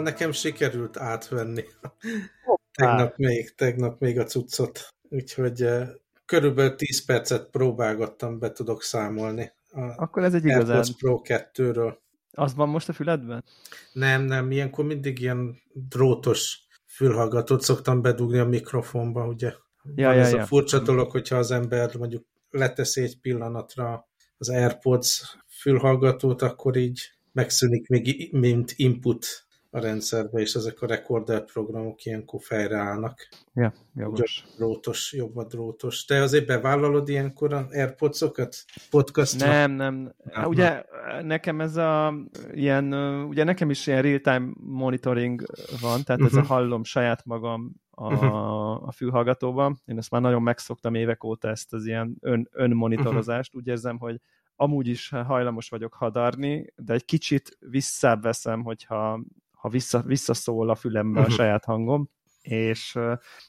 Szóval nekem sikerült átvenni tegnap még, tegnap még a cuccot. Úgyhogy uh, körülbelül 10 percet próbálgattam, be tudok számolni. A Akkor ez egy igazán... AirPods Pro 2-ről. Az van most a füledben? Nem, nem, ilyenkor mindig ilyen drótos fülhallgatót szoktam bedugni a mikrofonba, ugye? Ja, van ja, ez ja. a furcsa dolog, hogyha az ember mondjuk leteszi egy pillanatra az AirPods fülhallgatót, akkor így megszűnik még mint input a rendszerbe, és ezek a recorder programok ilyenkor fejreállnak. Ja, jogos. Drótos, jobb a drótos. Te azért bevállalod ilyenkor a Airpods-okat podcastra? Nem, nem. nem. Ugye nekem ez a ilyen, ugye nekem is ilyen real-time monitoring van, tehát uh -huh. ez a mhm. hallom saját magam a, uh -huh. a fülhallgatóban. Én ezt már nagyon megszoktam évek óta ezt az ilyen ön, önmonitorozást. Uh -huh. Úgy érzem, hogy amúgy is hajlamos vagyok hadarni, de egy kicsit visszaveszem, hogyha ha vissza, visszaszól a fülembe a mhm. saját hangom, és,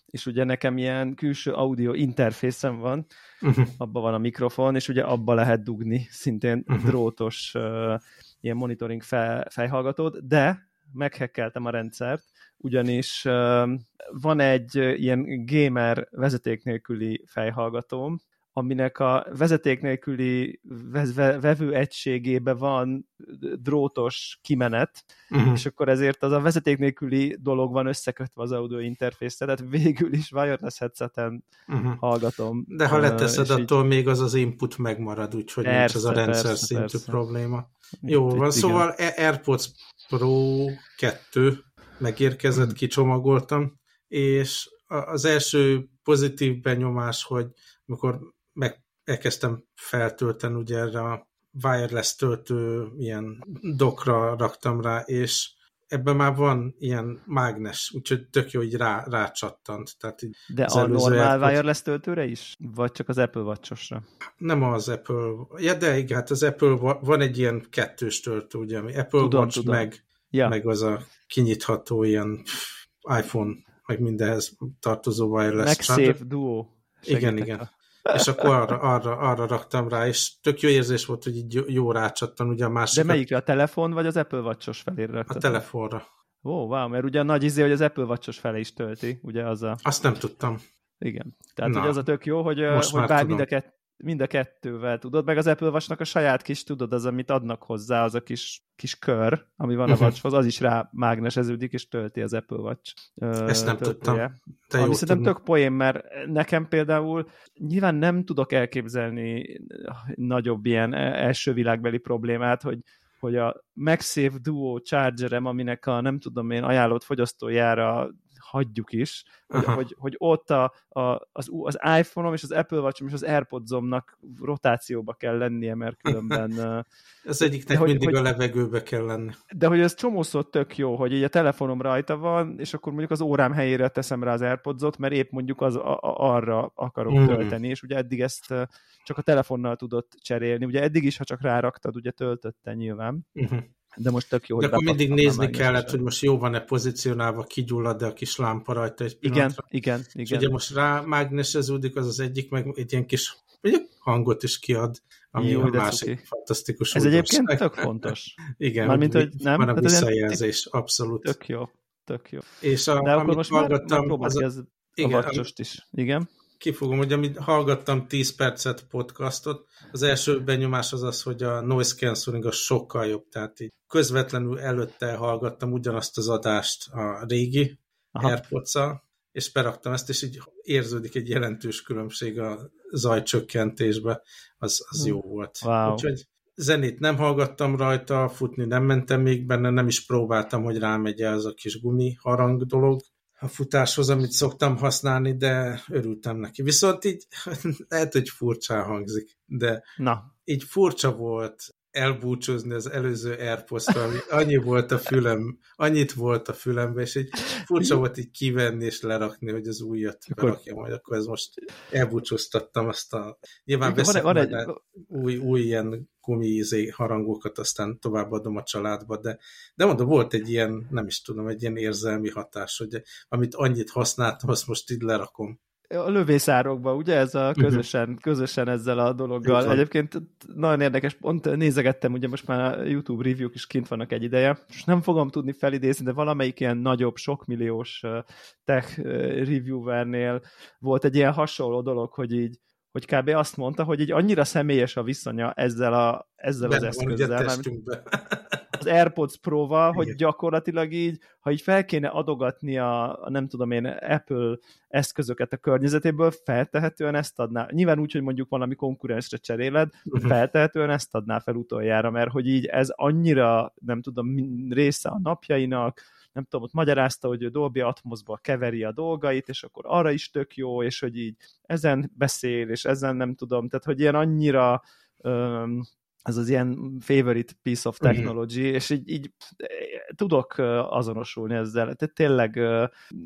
és ugye nekem ilyen külső audio interfészem van, uh-huh. abban van a mikrofon, és ugye abba lehet dugni szintén uh-huh. drótos uh, ilyen monitoring fej, fejhallgatót, de meghekkeltem a rendszert, ugyanis uh, van egy ilyen gamer vezeték nélküli fejhallgatóm, aminek a vezeték nélküli vevő egységébe van drótos kimenet, uh-huh. és akkor ezért az a vezeték nélküli dolog van összekötve az audio interfészre, tehát végül is wireless headseten uh-huh. hallgatom. De ha leteszed, uh, attól így... még az az input megmarad, úgyhogy persze, nincs az a rendszer persze, szintű persze. probléma. Jó van, igen. szóval AirPods Pro 2 megérkezett, uh-huh. kicsomagoltam, és az első pozitív benyomás, hogy amikor meg elkezdtem feltölteni, ugye erre a wireless töltő ilyen dokra raktam rá, és ebben már van ilyen mágnes, úgyhogy tök jó, így rá, rácsattant. Tehát így De a normál Airpods... wireless töltőre is? Vagy csak az Apple watch Nem az Apple, ja de igen, hát az Apple van egy ilyen kettős töltő, ugye, ami Apple tudom, Watch tudom. meg, ja. meg az a kinyitható ilyen iPhone, meg mindenhez tartozó wireless. Safe Duo. Igen, igen és akkor arra, arra, arra raktam rá, és tök jó érzés volt, hogy így jó rácsattan, ugye a másik. De melyikre, a telefon vagy az Apple Watch-os felére raktad? A telefonra. Ó, oh, wow, mert ugye a nagy izé, hogy az Apple Watch-os felé is tölti, ugye az a... Azt nem tudtam. Igen. Tehát, Na, hogy az a tök jó, hogy, hogy bár mind a, kett, mind a kettővel tudod, meg az Apple watch a saját kis, tudod, az, amit adnak hozzá, az a kis, kis kör, ami van a uh-huh. watchhoz, az is rá mágneseződik, és tölti az Apple Watch Ezt nem töltője. tudtam. Te ami szerintem tök poén, mert nekem például nyilván nem tudok elképzelni nagyobb ilyen első világbeli problémát, hogy hogy a MagSafe Duo chargerem, aminek a nem tudom én ajánlott fogyasztójára hagyjuk is, hogy, hogy, hogy ott a, a, az, az iPhone-om és az Apple watch és az AirPods-omnak rotációba kell lennie, mert különben... Ez egyiknek hogy, mindig hogy, a levegőbe kell lenni. De hogy ez csomószor tök jó, hogy így a telefonom rajta van, és akkor mondjuk az órám helyére teszem rá az AirPods-ot, mert épp mondjuk az a, a, arra akarok mm. tölteni, és ugye eddig ezt csak a telefonnal tudott cserélni. Ugye eddig is, ha csak ráraktad, ugye töltötte nyilván. Mm-hmm. De most tök jó, De akkor mindig nézni kellett, hogy most jó van-e pozícionálva, kigyullad-e a kis lámpa rajta egy pillanatra. Igen, igen, igen. És ugye most rá mágneseződik az az egyik, meg egy ilyen kis hangot is kiad, ami jó, a másik cuki. fantasztikus. Ez egyébként tök fontos. igen, Mármint, hogy nem? van a visszajelzés, abszolút. Tök jó, tök jó. És a, De akkor most már, már az, az, igen, a is. Igen kifogom, hogy amit hallgattam 10 percet podcastot, az első benyomás az az, hogy a noise cancelling az sokkal jobb, tehát így közvetlenül előtte hallgattam ugyanazt az adást a régi airpods és beraktam ezt, és így érződik egy jelentős különbség a zajcsökkentésbe, az, az jó volt. Wow. Úgyhogy zenét nem hallgattam rajta, futni nem mentem még benne, nem is próbáltam, hogy rámegy az a kis gumi harang dolog, a futáshoz, amit szoktam használni, de örültem neki. Viszont így lehet, hogy furcsán hangzik, de Na. így furcsa volt elbúcsúzni az előző airpods ami annyi volt a fülem, annyit volt a fülembe, és így furcsa volt így kivenni és lerakni, hogy az újat berakja majd, akkor ez most elbúcsúztattam azt a... Nyilván veszek van, van egy... új, új ilyen gumi harangokat, aztán továbbadom a családba, de, de mondom, volt egy ilyen, nem is tudom, egy ilyen érzelmi hatás, hogy amit annyit használtam, azt most így lerakom. A lövészárokba, ugye ez a mhm. közösen, közösen ezzel a dologgal. Igen. Egyébként nagyon érdekes, pont nézegettem, ugye most már a YouTube review-k is kint vannak egy ideje, és nem fogom tudni felidézni, de valamelyik ilyen nagyobb, sokmilliós tech reviewernél volt egy ilyen hasonló dolog, hogy így hogy kb. azt mondta, hogy így annyira személyes a viszonya ezzel, a, ezzel az eszközzel. Az AirPods Pro-val, hogy gyakorlatilag így, ha így fel kéne adogatni a, a nem tudom én, Apple eszközöket a környezetéből, feltehetően ezt adná. Nyilván úgy, hogy mondjuk valami konkurensre cseréled, uh-huh. feltehetően ezt adná fel utoljára, mert hogy így ez annyira, nem tudom, része a napjainak, nem tudom, ott magyarázta, hogy ő Dolby Atmosba keveri a dolgait, és akkor arra is tök jó, és hogy így ezen beszél, és ezen nem tudom, tehát hogy ilyen annyira um, ez az ilyen favorite piece of technology, uh-huh. és így, így tudok azonosulni ezzel. Tehát tényleg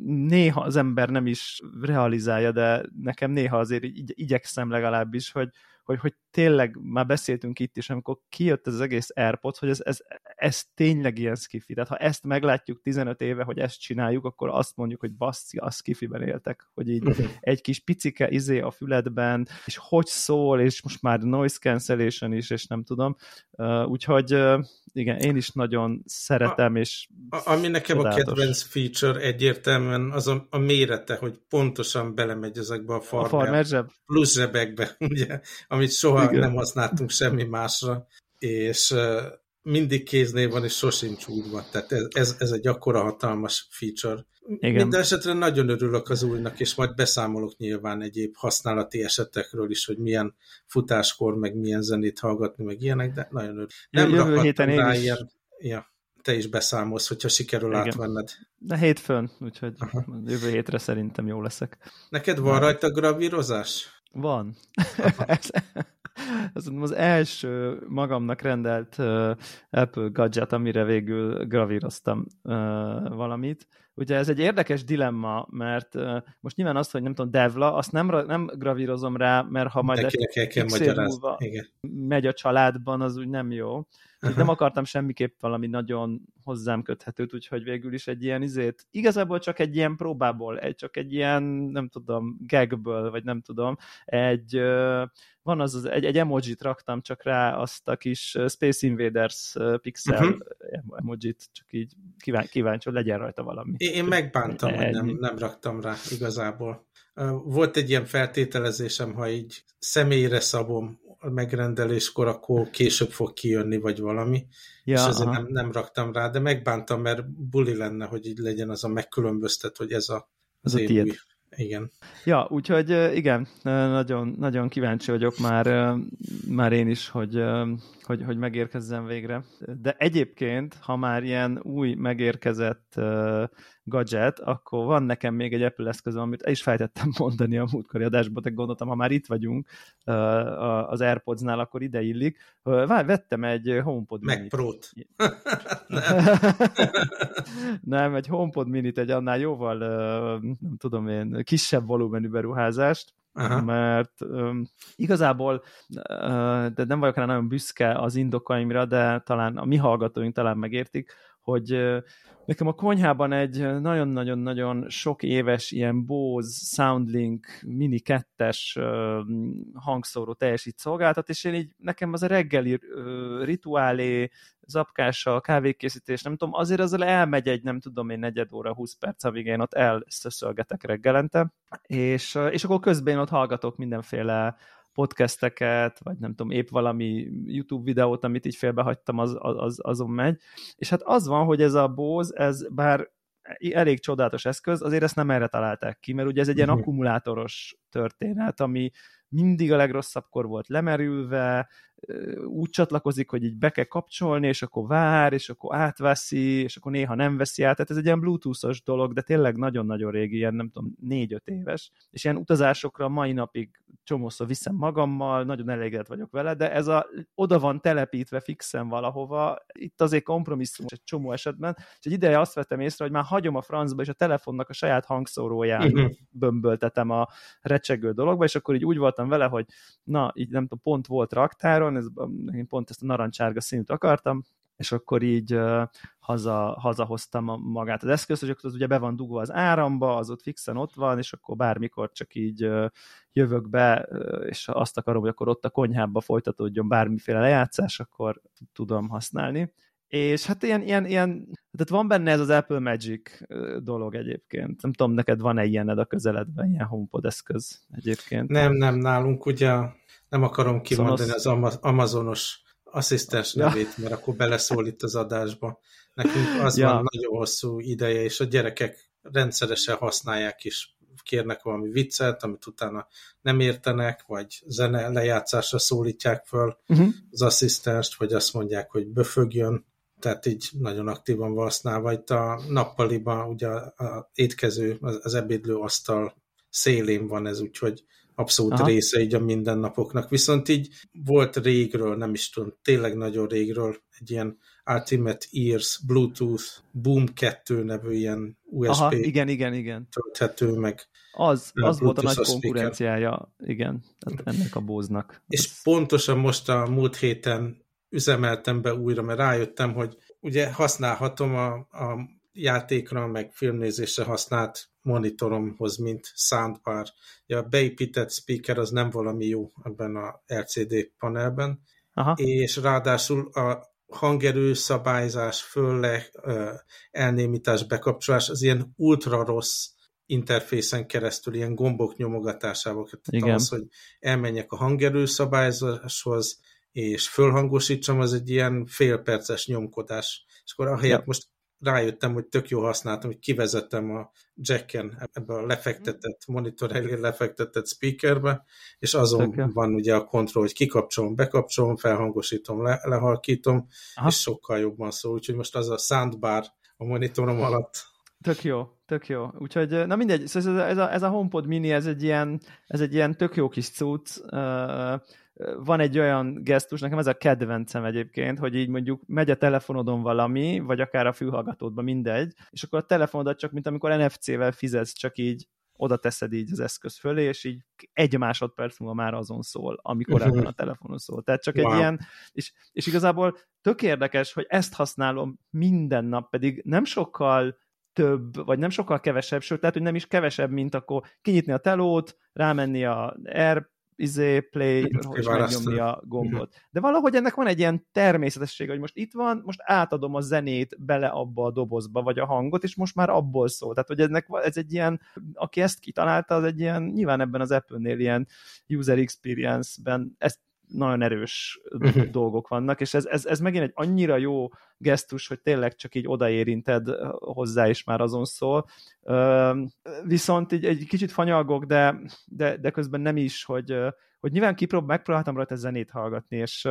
néha az ember nem is realizálja, de nekem néha azért így, igyekszem legalábbis, hogy, hogy, hogy tényleg már beszéltünk itt is, amikor kijött ez az egész AirPods, hogy ez, ez, ez tényleg ilyen skifi. Tehát ha ezt meglátjuk 15 éve, hogy ezt csináljuk, akkor azt mondjuk, hogy basszi, a skifiben éltek, hogy így uh-huh. egy kis picike izé a füledben, és hogy szól, és most már noise cancellation is, és nem tudom. Uh, úgyhogy uh, igen, én is nagyon szeretem, a, és a, Ami nekem csodálatos. a kedvenc feature egyértelműen az a, a mérete, hogy pontosan belemegy ezekbe a farmer, a farmer zseb. plusz zsebekbe, ugye, amit soha Igen. nem használtunk semmi másra, és mindig kéznél van, és sosincs útban. Tehát ez, ez, ez egy akkora hatalmas feature. Igen. Minden esetre nagyon örülök az újnak, és majd beszámolok nyilván egyéb használati esetekről is, hogy milyen futáskor, meg milyen zenét hallgatni, meg ilyenek, de nagyon örülök. Nem Jövő héten én is. Ilyen, ja, te is beszámolsz, hogyha sikerül Igen. átvenned. De hétfőn, úgyhogy Aha. jövő hétre szerintem jó leszek. Neked van rajta gravírozás? Van. ez, ez az első magamnak rendelt Apple gadget, amire végül gravíroztam valamit. Ugye ez egy érdekes dilemma, mert uh, most nyilván azt, hogy nem tudom, Devla, azt nem, nem gravírozom rá, mert ha majd kell, múlva Igen. megy a családban, az úgy nem jó. Uh-huh. Nem akartam semmiképp valami nagyon hozzám köthetőt, úgyhogy végül is egy ilyen izét, igazából csak egy ilyen próbából, egy, csak egy ilyen, nem tudom, gagből, vagy nem tudom, egy, van az, az egy, egy emojit raktam csak rá, azt a kis Space Invaders pixel uh-huh. emojit, csak így kíván, kíváncsi, hogy legyen rajta valami. Én, én megbántam, hogy nem, nem raktam rá igazából. Volt egy ilyen feltételezésem, ha így személyre szabom a megrendeléskor, akkor később fog kijönni, vagy valami, ja, és ezért nem, nem raktam rá, de megbántam, mert buli lenne, hogy így legyen az a megkülönböztet, hogy ez a, az, az a tiéd. Igen. Ja, úgyhogy igen, nagyon, nagyon kíváncsi vagyok már, már én is, hogy, hogy, hogy megérkezzen végre. De egyébként, ha már ilyen új megérkezett gadget, akkor van nekem még egy Apple eszközöm, amit el is fejtettem mondani a múltkori adásban, de gondoltam, ha már itt vagyunk az AirPods-nál, akkor ide illik. Vettem egy HomePod Mac Pro-t. Nem, egy HomePod minit, egy annál jóval, nem tudom én, kisebb volumenű beruházást, Aha. mert um, igazából uh, de nem vagyok rá nagyon büszke az indokaimra, de talán a mi hallgatóink talán megértik, hogy nekem a konyhában egy nagyon-nagyon-nagyon sok éves ilyen Bose Soundlink Mini 2-es uh, hangszóró teljesít szolgáltat, és én így nekem az a reggeli rituálé, zapkással, kávékészítés, nem tudom, azért azzal elmegy egy, nem tudom én, negyed óra, 20 perc, amíg én ott elszöszölgetek reggelente, és, és akkor közben én ott hallgatok mindenféle podcasteket, vagy nem tudom, épp valami YouTube videót, amit így félbehagytam, az, az, azon megy. És hát az van, hogy ez a Bose, ez bár elég csodálatos eszköz, azért ezt nem erre találták ki, mert ugye ez egy ilyen mhm. akkumulátoros történet, ami mindig a legrosszabbkor volt lemerülve, úgy csatlakozik, hogy így be kell kapcsolni, és akkor vár, és akkor átveszi, és akkor néha nem veszi át. Tehát ez egy ilyen bluetoothos dolog, de tényleg nagyon-nagyon régi, ilyen nem tudom, négy-öt éves. És ilyen utazásokra mai napig csomószor viszem magammal, nagyon elégedett vagyok vele, de ez a oda van telepítve fixen valahova, itt azért kompromisszum egy csomó esetben, és egy ideje azt vettem észre, hogy már hagyom a francba, és a telefonnak a saját hangszóróján uh-huh. bömböltetem a recsegő dologba, és akkor így úgy voltam vele, hogy na, így nem tudom, pont volt raktáron, ez, én pont ezt a narancsárga színűt akartam, és akkor így haza, hazahoztam magát az eszközt, hogy az ugye be van dugva az áramba, az ott fixen ott van, és akkor bármikor csak így jövök be, és azt akarom, hogy akkor ott a konyhába folytatódjon bármiféle lejátszás, akkor tudom használni. És hát ilyen, ilyen, ilyen, tehát van benne ez az Apple Magic dolog egyébként. Nem tudom, neked van-e ilyened a közeledben, ilyen HomePod eszköz egyébként? Nem, nem, nálunk ugye nem akarom kimondani Sonos... az Amazonos asszisztens nevét, mert akkor beleszól itt az adásba. Nekünk az ja. van nagyon hosszú ideje, és a gyerekek rendszeresen használják is, kérnek valami viccet, amit utána nem értenek, vagy zene lejátszásra szólítják föl uh-huh. az asszisztenst, vagy azt mondják, hogy böfögjön, tehát így nagyon aktívan van használva. Itt a nappaliban ugye a étkező, az ebédlő asztal szélén van ez, úgyhogy abszolút Aha. része így a mindennapoknak. Viszont így volt régről, nem is tudom, tényleg nagyon régről egy ilyen Ultimate Ears Bluetooth Boom 2 nevű ilyen USB Aha, igen, igen, igen. tölthető, meg az, az volt a nagy konkurenciája, igen, ennek a bóznak. És Ez... pontosan most a múlt héten üzemeltem be újra, mert rájöttem, hogy ugye használhatom a, a játékra, meg filmnézésre használt monitoromhoz, mint soundbar. Ja, a beépített speaker az nem valami jó ebben a LCD panelben, Aha. és ráadásul a hangerő szabályzás, fölle, elnémítás, bekapcsolás, az ilyen ultra rossz interfészen keresztül, ilyen gombok nyomogatásával. Igen. Az, hogy elmenjek a hangerő szabályzáshoz, és fölhangosítsam, az egy ilyen félperces nyomkodás. És akkor ahelyett ja. most rájöttem, hogy tök jó használtam, hogy kivezettem a jacken ebbe a lefektetett, monitor elé lefektetett speakerbe, és azon Tökje. van ugye a kontroll, hogy kikapcsolom, bekapcsolom, felhangosítom, le, lehalkítom, Aha. és sokkal jobban szól, úgyhogy most az a soundbar a monitorom alatt. Tök jó, tök jó. Úgyhogy, na mindegy, szóval ez a, ez a HomePod mini, ez egy ilyen, ez egy ilyen tök jó kis cucc, uh, van egy olyan gesztus, nekem ez a kedvencem egyébként, hogy így mondjuk megy a telefonodon valami, vagy akár a fülhallgatódban, mindegy, és akkor a telefonodat csak, mint amikor NFC-vel fizetsz, csak így oda teszed így az eszköz fölé, és így egy másodperc múlva már azon szól, amikor uh-huh. ebben a telefonon szól. Tehát csak wow. egy ilyen, és, és igazából tök érdekes, hogy ezt használom minden nap, pedig nem sokkal több, vagy nem sokkal kevesebb, sőt, lehet, hogy nem is kevesebb, mint akkor kinyitni a telót, rámenni a Air izé, play, és megnyomni a gombot. Mhm. De valahogy ennek van egy ilyen természetesség, hogy most itt van, most átadom a zenét bele abba a dobozba, vagy a hangot, és most már abból szól. Tehát, hogy ennek ez egy ilyen, aki ezt kitalálta, az egy ilyen, nyilván ebben az Apple-nél ilyen user experience-ben ezt nagyon erős uh-huh. dolgok vannak, és ez, ez, ez megint egy annyira jó gesztus, hogy tényleg csak így odaérinted hozzá, és már azon szól. Viszont így egy kicsit fanyalgok, de, de, de közben nem is, hogy, hogy nyilván kiprób, megpróbáltam rajta zenét hallgatni, és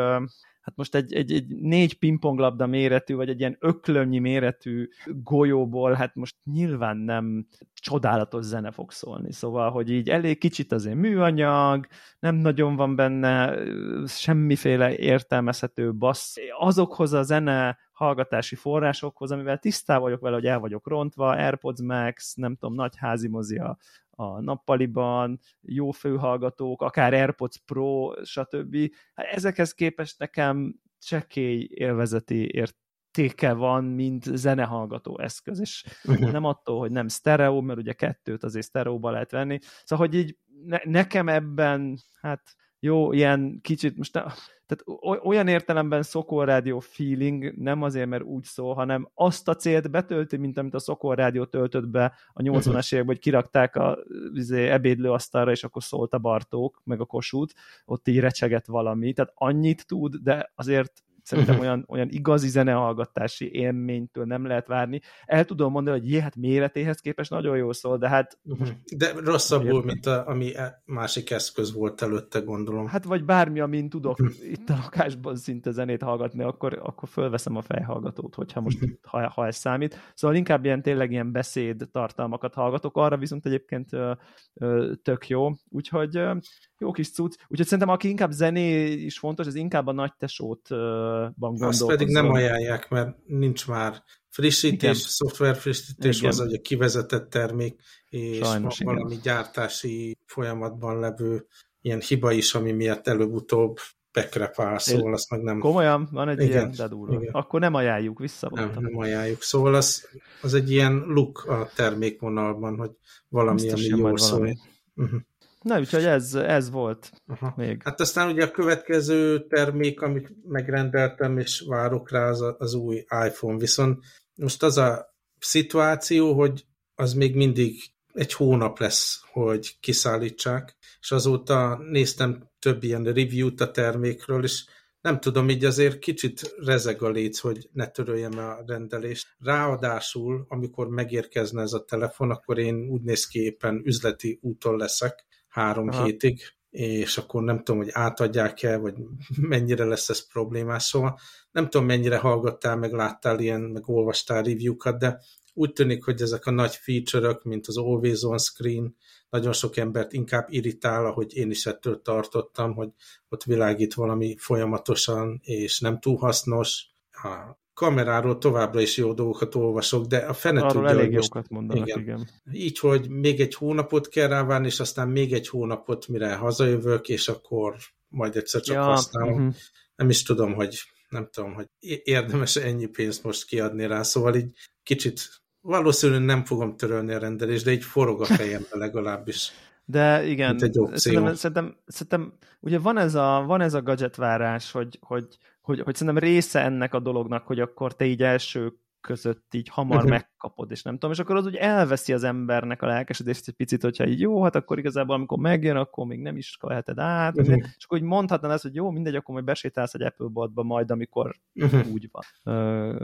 hát most egy, egy, egy négy pingponglabda méretű, vagy egy ilyen öklömnyi méretű golyóból, hát most nyilván nem csodálatos zene fog szólni, szóval, hogy így elég kicsit azért műanyag, nem nagyon van benne semmiféle értelmezhető bassz. Azokhoz a zene hallgatási forrásokhoz, amivel tisztá vagyok vele, hogy el vagyok rontva, AirPods Max, nem tudom, nagy házi mozi a, a nappaliban, jó főhallgatók, akár AirPods Pro, stb. Hát ezekhez képest nekem csekély élvezeti értéke van, mint zenehallgató eszköz, és nem attól, hogy nem sztereó, mert ugye kettőt azért sztereóba lehet venni. Szóval, hogy így ne, nekem ebben, hát jó, ilyen kicsit, most ne, tehát olyan értelemben Szokor Rádió feeling nem azért, mert úgy szól, hanem azt a célt betölti, mint amit a Szokor Rádió töltött be a 80-as mhm. években, hogy kirakták a izé, ebédlőasztalra, és akkor szólt a Bartók, meg a Kossuth, ott így recsegett valami, tehát annyit tud, de azért Szerintem uh-huh. olyan, olyan igazi zenehallgatási élménytől nem lehet várni. El tudom mondani, hogy jé, hát méretéhez képest nagyon jó szól, de hát... Uh-huh. De rosszabbul, mint a, ami e- másik eszköz volt előtte, gondolom. Hát vagy bármi, amin tudok uh-huh. itt a lakásban szinte zenét hallgatni, akkor, akkor fölveszem a fejhallgatót, hogyha most, uh-huh. ha, ha ez számít. Szóval inkább ilyen tényleg ilyen beszéd tartalmakat hallgatok, arra viszont egyébként ö, ö, tök jó. Úgyhogy ö, jó kis cucc. Úgyhogy szerintem, aki inkább zené is fontos, ez inkább a nagy tesótban gondolkozik. Azt pedig nem ajánlják, mert nincs már frissítés, szoftver frissítés, igen. az egy kivezetett termék, és Sajnos, valami igen. gyártási folyamatban levő ilyen hiba is, ami miatt előbb-utóbb bekrepál, szóval azt meg nem... Komolyan? Van egy igen, ilyen, de durva. Igen. Akkor nem ajánljuk, vissza nem, nem ajánljuk. Szóval az, az egy ilyen look a termékvonalban, hogy valami, ami jól szól. Uh-huh. Na, úgyhogy ez, ez volt Aha. még. Hát aztán ugye a következő termék, amit megrendeltem, és várok rá, az, az új iPhone. Viszont most az a szituáció, hogy az még mindig egy hónap lesz, hogy kiszállítsák, és azóta néztem több ilyen review-t a termékről, és nem tudom, így azért kicsit rezeg a léc, hogy ne töröljem a rendelést. Ráadásul, amikor megérkezne ez a telefon, akkor én úgy néz ki éppen üzleti úton leszek három Aha. hétig, és akkor nem tudom, hogy átadják-e, vagy mennyire lesz ez problémás. Szóval nem tudom, mennyire hallgattál, meg láttál ilyen, meg olvastál review-kat, de úgy tűnik, hogy ezek a nagy feature mint az Always On Screen, nagyon sok embert inkább irritál, ahogy én is ettől tartottam, hogy ott világít valami folyamatosan, és nem túl hasznos. A kameráról továbbra is jó dolgokat olvasok, de a fene Arról tudja, elég most, jókat mondanak, igen. igen. Így, hogy még egy hónapot kell rávárni, és aztán még egy hónapot, mire hazajövök, és akkor majd egyszer csak ja, használom. Uh-huh. Nem is tudom, hogy nem tudom, hogy érdemes ennyi pénzt most kiadni rá, szóval így kicsit valószínűleg nem fogom törölni a rendelést, de így forog a fejembe legalábbis. De igen, szerintem, szerintem, szerintem, ugye van ez a, van ez a gadgetvárás, hogy, hogy, hogy, hogy szerintem része ennek a dolognak, hogy akkor te így első között így hamar uh-huh. megkapod, és nem tudom, és akkor az úgy elveszi az embernek a lelkesedést egy picit, hogyha így jó, hát akkor igazából amikor megjön, akkor még nem is veheted át, uh-huh. és akkor úgy mondhatnám ezt, hogy jó, mindegy, akkor majd besétálsz egy Apple botba majd, amikor uh-huh. úgy van.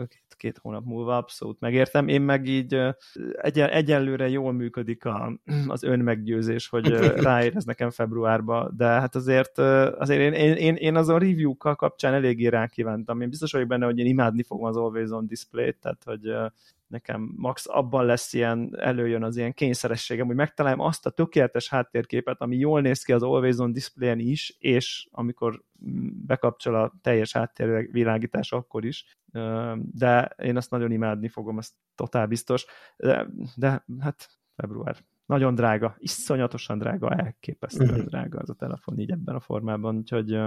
Két, két hónap múlva abszolút megértem. Én meg így egyen, egyenlőre jól működik a, az önmeggyőzés, hogy ráérez nekem februárba, de hát azért, azért én, én, én, én azon review-kkal kapcsán eléggé rákívántam. Én biztos vagyok benne, hogy én imádni fogom az Always On Display-t, tehát hogy nekem max abban lesz ilyen, előjön az ilyen kényszerességem, hogy megtaláljam azt a tökéletes háttérképet, ami jól néz ki az Always On displayen is, és amikor mm, bekapcsol a teljes háttérvilágítás akkor is, de én azt nagyon imádni fogom, ezt totál biztos, de, de hát február nagyon drága, iszonyatosan drága, elképesztően uh-huh. drága az a telefon így ebben a formában, úgyhogy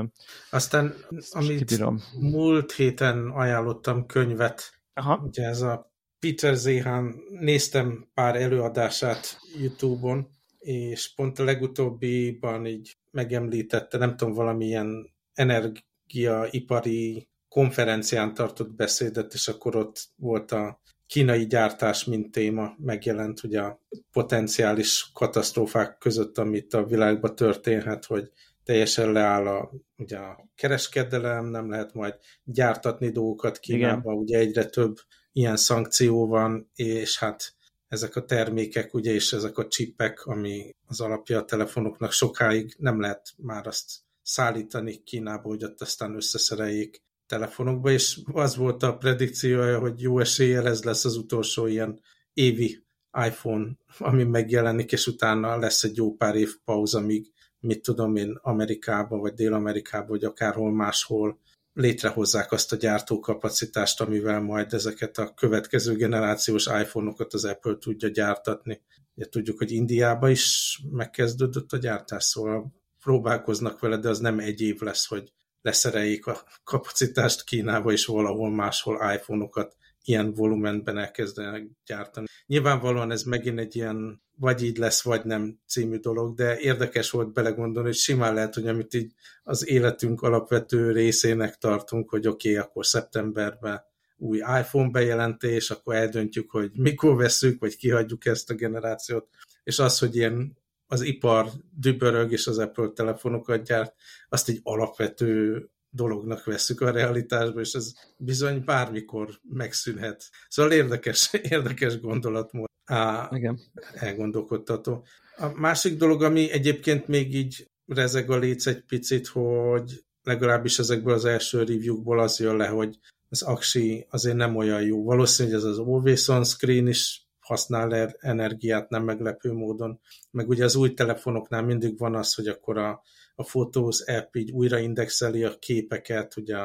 aztán, amit kibírom. múlt héten ajánlottam könyvet, Aha. ugye ez a Peter Zehan, néztem pár előadását YouTube-on, és pont a legutóbbiban így megemlítette, nem tudom, valamilyen energiaipari konferencián tartott beszédet, és akkor ott volt a kínai gyártás, mint téma megjelent, ugye a potenciális katasztrófák között, amit a világban történhet, hogy teljesen leáll a, ugye a kereskedelem, nem lehet majd gyártatni dolgokat Kínába, Igen. ugye egyre több ilyen szankció van, és hát ezek a termékek, ugye, és ezek a csippek, ami az alapja a telefonoknak sokáig nem lehet már azt szállítani Kínába, hogy ott aztán összeszereljék telefonokba, és az volt a predikciója, hogy jó eséllyel ez lesz az utolsó ilyen évi iPhone, ami megjelenik, és utána lesz egy jó pár év pauza, amíg mit tudom én, Amerikába, vagy Dél-Amerikába, vagy akárhol máshol létrehozzák azt a gyártókapacitást, amivel majd ezeket a következő generációs iPhone-okat az Apple tudja gyártatni. Ugye tudjuk, hogy Indiában is megkezdődött a gyártás, szóval próbálkoznak vele, de az nem egy év lesz, hogy leszereljék a kapacitást Kínába, és valahol máshol iPhone-okat ilyen volumenben elkezdenek gyártani. Nyilvánvalóan ez megint egy ilyen vagy így lesz, vagy nem című dolog, de érdekes volt belegondolni, hogy simán lehet, hogy amit így az életünk alapvető részének tartunk, hogy oké, okay, akkor szeptemberben új iPhone bejelentés, akkor eldöntjük, hogy mikor veszük, vagy kihagyjuk ezt a generációt, és az, hogy ilyen az ipar dübörög és az Apple telefonokat gyárt, azt egy alapvető dolognak veszük a realitásba, és ez bizony bármikor megszűnhet. Szóval érdekes, érdekes gondolatmód. Á, Igen. Elgondolkodtató. A másik dolog, ami egyébként még így rezeg a léc egy picit, hogy legalábbis ezekből az első review-ból az jön le, hogy az Axi azért nem olyan jó. Valószínűleg ez az Always On Screen is használ er energiát nem meglepő módon. Meg ugye az új telefonoknál mindig van az, hogy akkor a, a Photos app így újraindexeli a képeket, ugye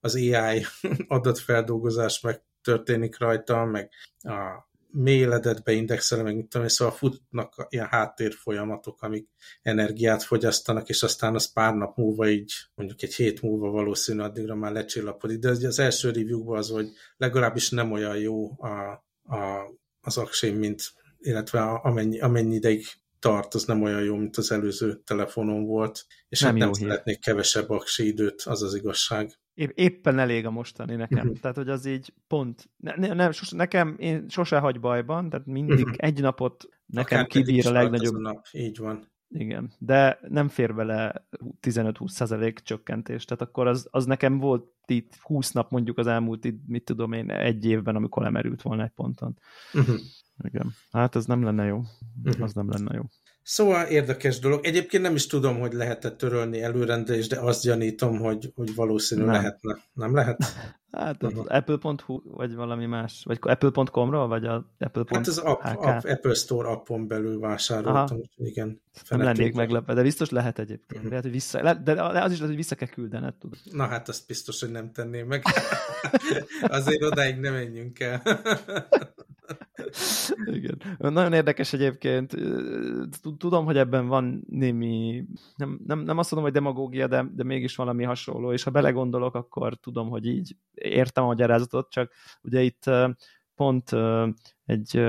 az AI adatfeldolgozás meg történik rajta, meg a méledet beindexelem, meg tudom, szóval futnak ilyen háttér folyamatok, amik energiát fogyasztanak, és aztán az pár nap múlva így, mondjuk egy hét múlva valószínű addigra már lecsillapodik. De az első reviewban az, hogy legalábbis nem olyan jó a, a, az aksém, mint illetve amennyi, amennyi ideig tart, az nem olyan jó, mint az előző telefonon volt, és nem, hát nem szeretnék kevesebb aksi időt, az az igazság. Éppen elég a mostani nekem. Uh-huh. Tehát, hogy az így pont, ne, ne, nem, sose, nekem én sose hagy bajban, tehát mindig uh-huh. egy napot nekem Akár kibír a legnagyobb. A nap. Így van. Igen, de nem fér bele 15-20 százalék csökkentés, tehát akkor az, az nekem volt itt 20 nap mondjuk az elmúlt, mit tudom én, egy évben, amikor lemerült volna egy ponton. Uh-huh. Igen, hát ez nem lenne jó. Uh-huh. Az nem lenne jó. Szóval érdekes dolog. Egyébként nem is tudom, hogy lehet-e törölni előrendelést, de azt gyanítom, hogy, hogy valószínű nem. lehetne. Nem lehet? Hát az apple.hu, vagy valami más, vagy apple.com-ról, vagy az apple. Hát az app, app, Apple Store appon belül vásároltam, Aha. igen. Nem lennék meglepve, de biztos lehet egyébként. Uh-huh. Lehet, hogy vissza, de az is lehet, hogy vissza kell küldened, tudod. Na hát azt biztos, hogy nem tenném meg. Azért odáig nem menjünk el. Igen. Nagyon érdekes egyébként. Tudom, hogy ebben van némi, nem, nem, nem azt mondom, hogy demagógia, de, de mégis valami hasonló, és ha belegondolok, akkor tudom, hogy így értem a magyarázatot, csak ugye itt pont egy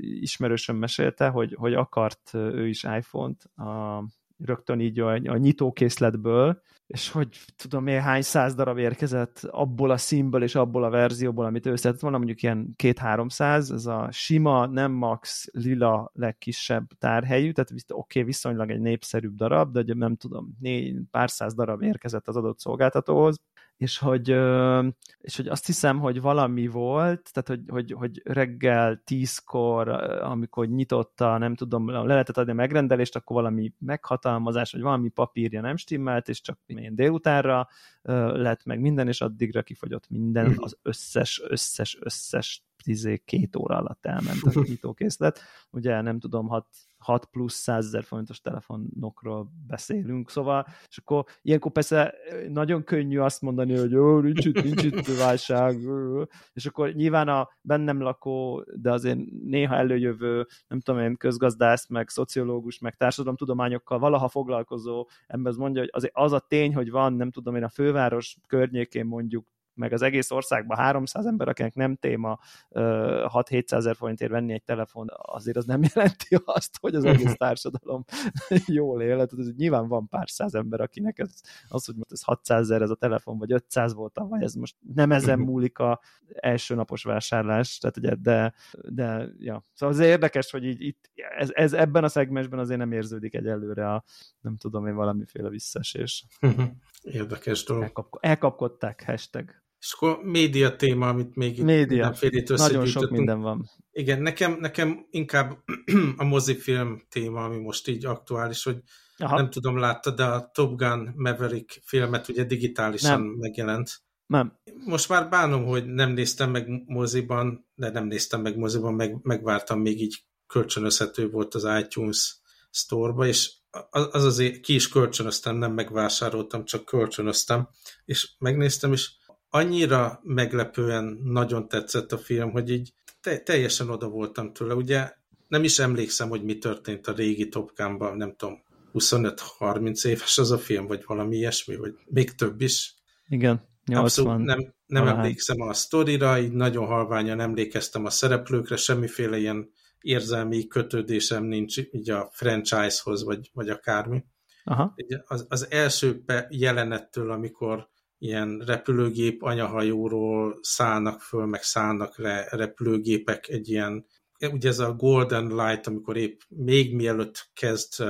ismerősöm mesélte, hogy, hogy akart ő is iPhone-t a, rögtön így a, a nyitókészletből, és hogy tudom én hány száz darab érkezett abból a színből és abból a verzióból, amit ő szedett volna, mondjuk ilyen két-háromszáz, ez a sima, nem max, lila legkisebb tárhelyű, tehát oké, okay, viszonylag egy népszerűbb darab, de nem tudom, négy, pár száz darab érkezett az adott szolgáltatóhoz, és hogy, és hogy azt hiszem, hogy valami volt, tehát hogy, hogy, hogy reggel tízkor, amikor nyitotta, nem tudom, le lehetett adni a megrendelést, akkor valami meghatalmazás, vagy valami papírja nem stimmelt, és csak én délutánra lett meg minden, és addigra kifogyott minden, mhm. az összes, összes, összes két óra alatt elment a nyitókészlet. Ugye nem tudom, hat 6 plusz 100 ezer forintos telefonokról beszélünk, szóval, és akkor ilyenkor persze nagyon könnyű azt mondani, hogy jó, nincs itt, nincs itt válság, és akkor nyilván a bennem lakó, de azért néha előjövő, nem tudom én, közgazdász, meg szociológus, meg társadalomtudományokkal valaha foglalkozó ember mondja, hogy azért az a tény, hogy van, nem tudom én, a főváros környékén mondjuk meg az egész országban 300 ember, akinek nem téma 6-700 ezer forintért venni egy telefon, azért az nem jelenti azt, hogy az egész társadalom jól él. Tehát ez, nyilván van pár száz ember, akinek ez, az, hogy most ez 600 ezer ez a telefon, vagy 500 volt vagy ez most nem ezen múlik a első napos vásárlás, tehát ugye, de, de ja. Szóval az érdekes, hogy így itt, ez, ez ebben a szegmensben azért nem érződik egyelőre a, nem tudom én, valamiféle visszesés. Érdekes dolog. Elkap, elkapkodták, hashtag. És akkor média téma, amit még média. itt Nagyon sok minden van. Igen, nekem, nekem inkább a mozifilm téma, ami most így aktuális, hogy Aha. nem tudom, látta, de a Top Gun Maverick filmet ugye digitálisan nem. megjelent. Nem. Most már bánom, hogy nem néztem meg moziban, de nem néztem meg moziban, meg, megvártam, még így kölcsönözhető volt az iTunes store és az azért ki is kölcsönöztem, nem megvásároltam, csak kölcsönöztem, és megnéztem, és annyira meglepően nagyon tetszett a film, hogy így te, teljesen oda voltam tőle. Ugye nem is emlékszem, hogy mi történt a régi Top Gun-ban, nem tudom, 25-30 éves az a film, vagy valami ilyesmi, vagy még több is. Igen, 80. Abszolút nem, nem emlékszem a sztorira, így nagyon halványan emlékeztem a szereplőkre, semmiféle ilyen érzelmi kötődésem nincs így a franchise-hoz, vagy, vagy akármi. Aha. Az, az első jelenettől, amikor ilyen repülőgép anyahajóról szállnak föl, meg szállnak le repülőgépek egy ilyen, ugye ez a Golden Light, amikor épp még mielőtt kezd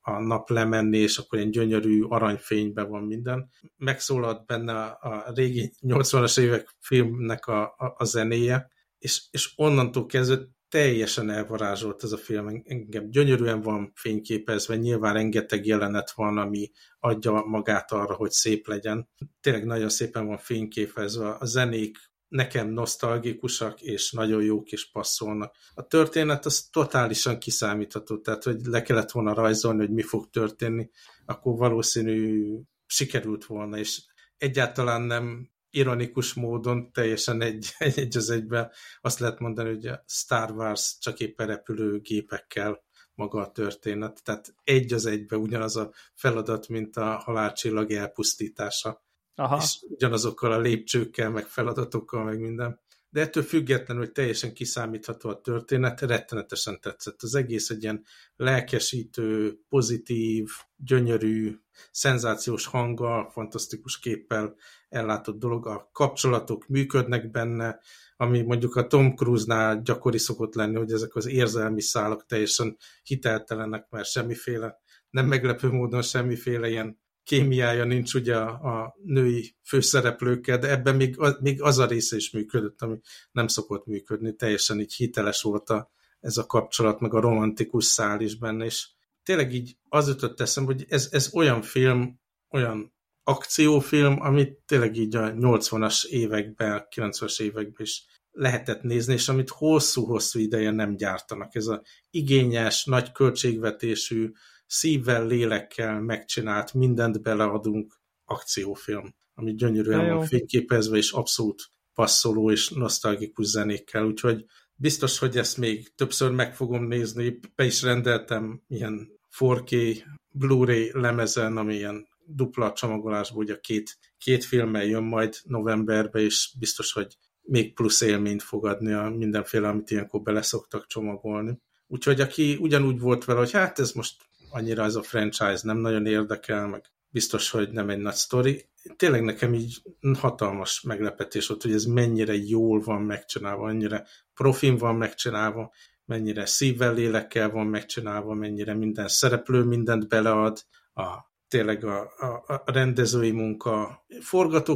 a nap lemenni, és akkor ilyen gyönyörű aranyfényben van minden. Megszólalt benne a, régi 80-as évek filmnek a, a, a zenéje, és, és onnantól kezdve teljesen elvarázsolt ez a film, engem gyönyörűen van fényképezve, nyilván rengeteg jelenet van, ami adja magát arra, hogy szép legyen. Tényleg nagyon szépen van fényképezve, a zenék nekem nosztalgikusak, és nagyon jók és passzolnak. A történet az totálisan kiszámítható, tehát hogy le kellett volna rajzolni, hogy mi fog történni, akkor valószínű sikerült volna, és egyáltalán nem ironikus módon teljesen egy, egy az egyben azt lehet mondani, hogy a Star Wars csak éppen repülő gépekkel maga a történet. Tehát egy az egybe ugyanaz a feladat, mint a halálcsillag elpusztítása. Aha. És ugyanazokkal a lépcsőkkel, meg feladatokkal, meg minden. De ettől függetlenül, hogy teljesen kiszámítható a történet, rettenetesen tetszett. Az egész egy ilyen lelkesítő, pozitív, gyönyörű, szenzációs hanggal, fantasztikus képpel ellátott dolog. A kapcsolatok működnek benne, ami mondjuk a Tom Cruise-nál gyakori szokott lenni, hogy ezek az érzelmi szálak teljesen hiteltelenek, mert semmiféle, nem meglepő módon semmiféle ilyen kémiája nincs ugye a, a női főszereplőkkel, de ebben még, még az a része is működött, ami nem szokott működni, teljesen így hiteles volt a, ez a kapcsolat, meg a romantikus szál is benne, és tényleg így az ütött eszem, hogy ez, ez olyan film, olyan akciófilm, amit tényleg így a 80-as években, 90-as években is lehetett nézni, és amit hosszú-hosszú ideje nem gyártanak. Ez a igényes, nagy költségvetésű, szívvel, lélekkel megcsinált, mindent beleadunk akciófilm, ami gyönyörűen van fényképezve, és abszolút passzoló és nosztalgikus zenékkel, úgyhogy biztos, hogy ezt még többször meg fogom nézni, be is rendeltem ilyen 4K Blu-ray lemezen, ami ilyen dupla csomagolásból, ugye két, két filmmel jön majd novemberbe, és biztos, hogy még plusz élményt fog adni a mindenféle, amit ilyenkor bele szoktak csomagolni. Úgyhogy aki ugyanúgy volt vele, hogy hát ez most annyira ez a franchise nem nagyon érdekel, meg biztos, hogy nem egy nagy sztori. Tényleg nekem így hatalmas meglepetés volt, hogy ez mennyire jól van megcsinálva, mennyire profin van megcsinálva, mennyire szívvel, lélekkel van megcsinálva, mennyire minden szereplő mindent belead, a tényleg a, a, a rendezői munka,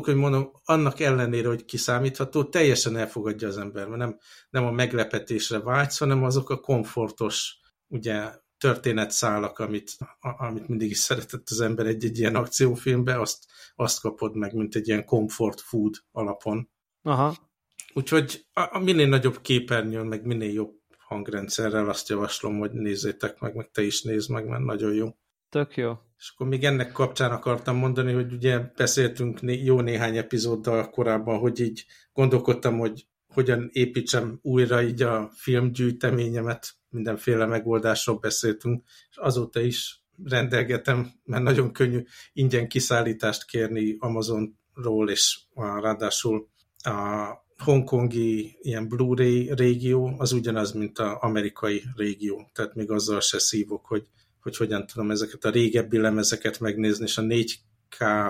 hogy mondom, annak ellenére, hogy kiszámítható, teljesen elfogadja az ember, mert nem, nem a meglepetésre vágysz, hanem azok a komfortos, ugye történetszálak, amit, amit mindig is szeretett az ember egy-egy ilyen akciófilmbe, azt, azt kapod meg, mint egy ilyen comfort food alapon. Aha. Úgyhogy a, a minél nagyobb képernyőn, meg minél jobb hangrendszerrel azt javaslom, hogy nézzétek meg, meg te is nézd meg, mert nagyon jó. Tök jó. És akkor még ennek kapcsán akartam mondani, hogy ugye beszéltünk jó néhány epizóddal korábban, hogy így gondolkodtam, hogy hogyan építsem újra így a filmgyűjteményemet, mindenféle megoldásról beszéltünk, és azóta is rendelgetem, mert nagyon könnyű ingyen kiszállítást kérni Amazonról, és ráadásul a hongkongi ilyen Blu-ray régió az ugyanaz, mint az amerikai régió, tehát még azzal se szívok, hogy hogy hogyan tudom ezeket a régebbi lemezeket megnézni, és a 4K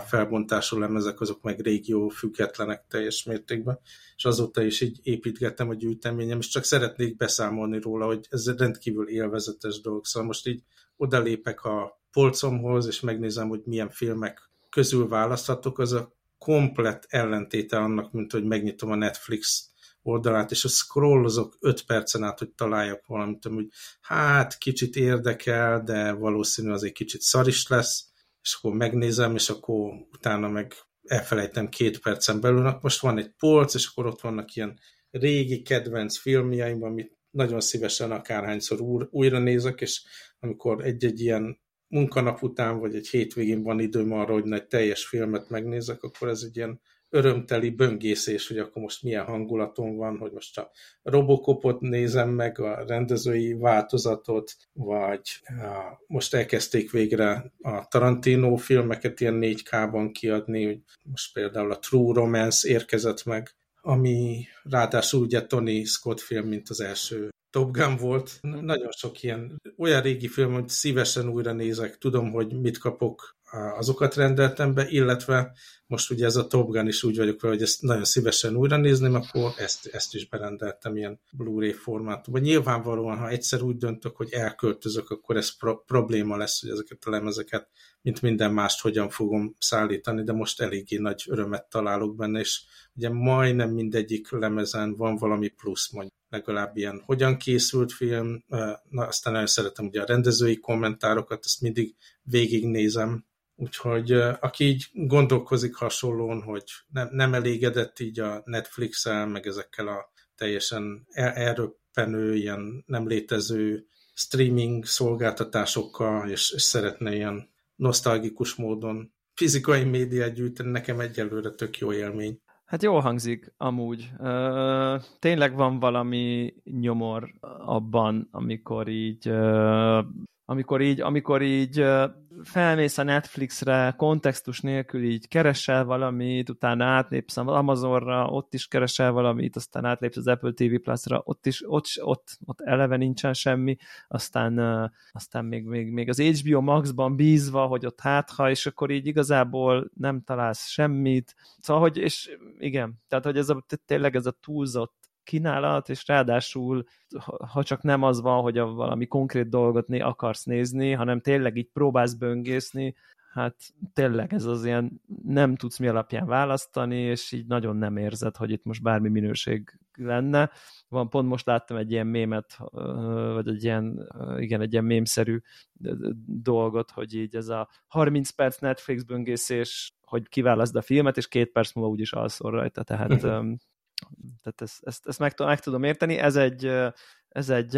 felbontású lemezek azok meg régió függetlenek teljes mértékben, és azóta is így építgettem a gyűjteményem, és csak szeretnék beszámolni róla, hogy ez rendkívül élvezetes dolog, szóval most így odalépek a polcomhoz, és megnézem, hogy milyen filmek közül választhatok, az a komplet ellentéte annak, mint hogy megnyitom a Netflix oldalát, és a scrollozok 5 percen át, hogy találjak valamit, hogy hát kicsit érdekel, de valószínű az egy kicsit szar is lesz, és akkor megnézem, és akkor utána meg elfelejtem két percen belül. Most van egy polc, és akkor ott vannak ilyen régi kedvenc filmjeim, amit nagyon szívesen akárhányszor újra nézek, és amikor egy-egy ilyen munkanap után, vagy egy hétvégén van időm arra, hogy egy teljes filmet megnézek, akkor ez egy ilyen örömteli böngészés, hogy akkor most milyen hangulaton van, hogy most a Robocopot nézem meg, a rendezői változatot, vagy a, most elkezdték végre a Tarantino filmeket ilyen 4K-ban kiadni, hogy most például a True Romance érkezett meg, ami ráadásul ugye Tony Scott film, mint az első Top Gun volt. Nagyon sok ilyen olyan régi film, hogy szívesen újra nézek, tudom, hogy mit kapok azokat rendeltem be, illetve most ugye ez a Top Gun is úgy vagyok vele, hogy ezt nagyon szívesen újra nézném, akkor ezt, ezt is berendeltem ilyen Blu-ray formátumban. Nyilvánvalóan, ha egyszer úgy döntök, hogy elköltözök, akkor ez pro- probléma lesz, hogy ezeket a lemezeket, mint minden mást, hogyan fogom szállítani, de most eléggé nagy örömet találok benne, és ugye majdnem mindegyik lemezen van valami plusz, mondjuk legalább ilyen hogyan készült film, na, aztán nagyon szeretem ugye a rendezői kommentárokat, ezt mindig végignézem, Úgyhogy aki így gondolkozik hasonlóan, hogy nem, nem elégedett így a Netflix-el, meg ezekkel a teljesen elröppenő, ilyen nem létező streaming szolgáltatásokkal, és, és szeretne ilyen nosztalgikus módon fizikai médiát gyűjteni, nekem egyelőre tök jó élmény. Hát jól hangzik, amúgy. Uh, tényleg van valami nyomor abban, amikor így, uh, amikor így, amikor így uh, felmész a Netflixre, kontextus nélkül így keresel valamit, utána átlépsz az Amazonra, ott is keresel valamit, aztán átlépsz az Apple TV Plus-ra, ott is, ott, ott, ott eleve nincsen semmi, aztán, aztán még, még, még az HBO Max-ban bízva, hogy ott hátha, és akkor így igazából nem találsz semmit. Szóval, hogy, és igen, tehát, hogy ez a, tényleg ez a túlzott kínálat, és ráadásul, ha csak nem az van, hogy a valami konkrét dolgot né akarsz nézni, hanem tényleg így próbálsz böngészni, hát tényleg ez az ilyen nem tudsz mi alapján választani, és így nagyon nem érzed, hogy itt most bármi minőség lenne. Van, pont most láttam egy ilyen mémet, vagy egy ilyen, igen, egy ilyen mémszerű dolgot, hogy így ez a 30 perc Netflix böngészés, hogy kiválaszd a filmet, és két perc múlva úgyis alszol rajta, tehát tehát ezt, ezt, ezt meg, meg tudom érteni. Ez egy, ez egy,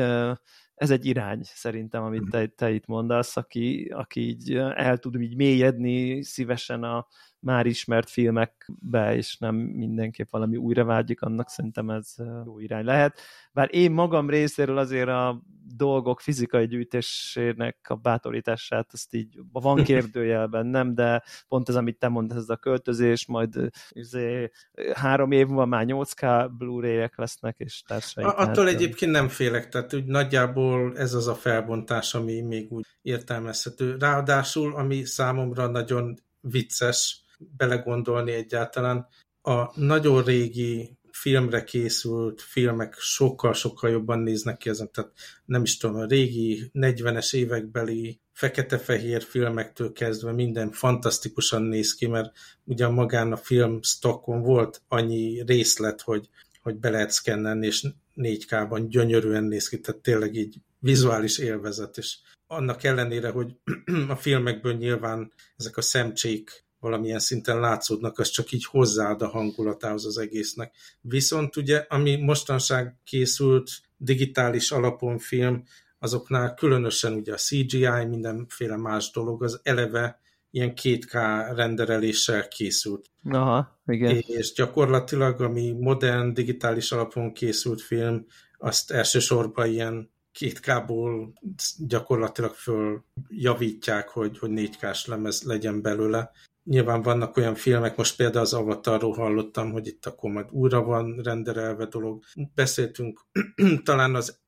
ez egy irány szerintem, amit te, te itt mondasz, aki, aki így el tud így mélyedni szívesen a már ismert filmekbe, és nem mindenképp valami újra vágyik, annak szerintem ez jó irány lehet. Bár én magam részéről azért a dolgok fizikai gyűjtésének a bátorítását, azt így van kérdőjelben, nem, de pont ez, amit te mondasz, ez a költözés, majd izé, három év múlva már 8K Blu-ray-ek lesznek, és társai. Attól hát, egyébként nem félek, tehát úgy nagyjából ez az a felbontás, ami még úgy értelmezhető. Ráadásul, ami számomra nagyon vicces belegondolni egyáltalán, a nagyon régi filmre készült filmek sokkal-sokkal jobban néznek ki ezen. Tehát nem is tudom, a régi 40-es évekbeli fekete-fehér filmektől kezdve minden fantasztikusan néz ki, mert ugyan magán a film stockon volt annyi részlet, hogy, hogy be lehet szkennelni, és 4K-ban gyönyörűen néz ki, tehát tényleg így vizuális élvezet, és annak ellenére, hogy a filmekből nyilván ezek a szemcsék valamilyen szinten látszódnak, az csak így hozzáad a hangulatához az egésznek. Viszont ugye, ami mostanság készült digitális alapon film, azoknál különösen ugye a CGI, mindenféle más dolog, az eleve ilyen 2K rendereléssel készült. Aha, igen. És gyakorlatilag, ami modern, digitális alapon készült film, azt elsősorban ilyen 2K-ból gyakorlatilag följavítják, hogy, hogy 4K-s lemez legyen belőle, Nyilván vannak olyan filmek, most például az Avatarról hallottam, hogy itt akkor majd újra van renderelve dolog. Beszéltünk talán az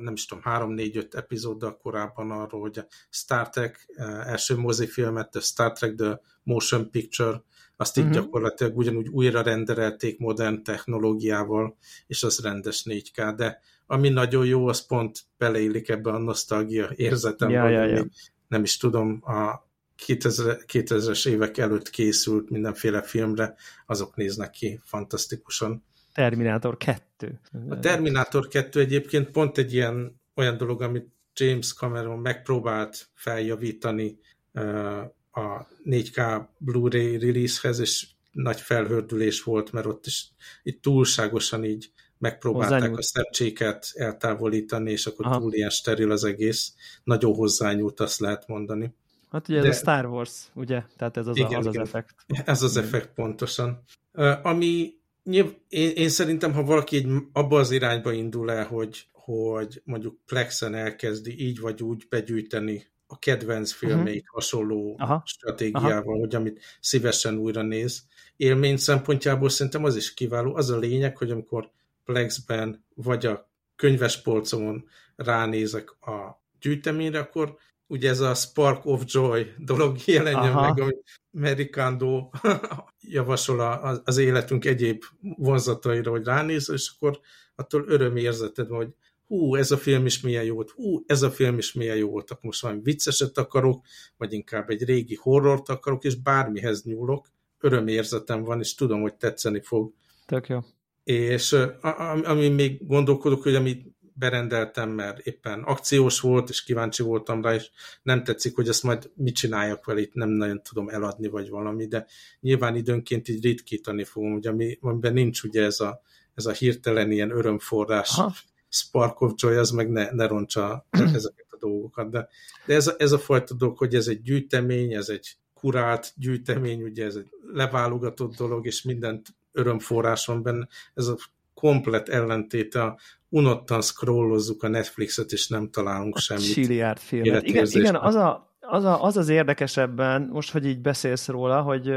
nem is tudom, három-négy-öt epizóddal korábban arról, hogy a Star Trek első mozifilmet, a Star Trek The Motion Picture, azt uh-huh. gyakorlatilag ugyanúgy újra renderelték modern technológiával, és az rendes 4K, de ami nagyon jó, az pont beleillik ebbe a nosztalgia érzetem, ja, ja, ja. nem is tudom, a 2000, 2000-es évek előtt készült mindenféle filmre, azok néznek ki fantasztikusan. Terminátor 2. A Terminátor 2 egyébként pont egy ilyen olyan dolog, amit James Cameron megpróbált feljavítani a 4K Blu-ray releasehez, és nagy felhördülés volt, mert ott is itt túlságosan így megpróbálták hozzányúlt. a szepcséket eltávolítani, és akkor Aha. túl ilyen steril az egész. Nagyon hozzányúlt, azt lehet mondani. Hát ugye ez De... a Star Wars, ugye? Tehát ez az, igen, a, az, igen. az effekt. Ez az effekt pontosan. Uh, ami nyilv, én, én szerintem, ha valaki egy, abba az irányba indul el, hogy, hogy mondjuk Plexen elkezdi így vagy úgy begyűjteni a kedvenc mhm. filmeit uh-huh. hasonló Aha. stratégiával, Aha. hogy amit szívesen újra néz. Élmény szempontjából szerintem az is kiváló. Az a lényeg, hogy amikor Plexben vagy a könyvespolcomon ránézek a gyűjteményre, akkor ugye ez a Spark of Joy dolog jelenjen Aha. meg, amit Merikando javasol az életünk egyéb vonzataira, hogy ránéz, és akkor attól örömérzeted van, hogy hú, ez a film is milyen jó volt, hú, ez a film is milyen jó volt, akkor most valami vicceset akarok, vagy inkább egy régi horrort akarok, és bármihez nyúlok, örömérzetem van, és tudom, hogy tetszeni fog. Tök jó. És ami még gondolkodok, hogy amit berendeltem, mert éppen akciós volt, és kíváncsi voltam rá, és nem tetszik, hogy ezt majd mit csináljak vele, itt nem nagyon tudom eladni, vagy valami, de nyilván időnként így ritkítani fogom, hogy ami, amiben nincs ugye ez a, ez a hirtelen ilyen örömforrás, Aha. Spark of Joy, az meg ne, ne roncsa ezeket a dolgokat, de, de ez, a, ez a fajta dolog, hogy ez egy gyűjtemény, ez egy kurált gyűjtemény, ugye ez egy leválogatott dolog, és mindent örömforrás van benne. Ez a komplet ellentét a unottan scrollozzuk a Netflixet, és nem találunk a semmit. Csiliárd filmet. Igen, igen az, a, az, a, az az érdekesebben, most, hogy így beszélsz róla, hogy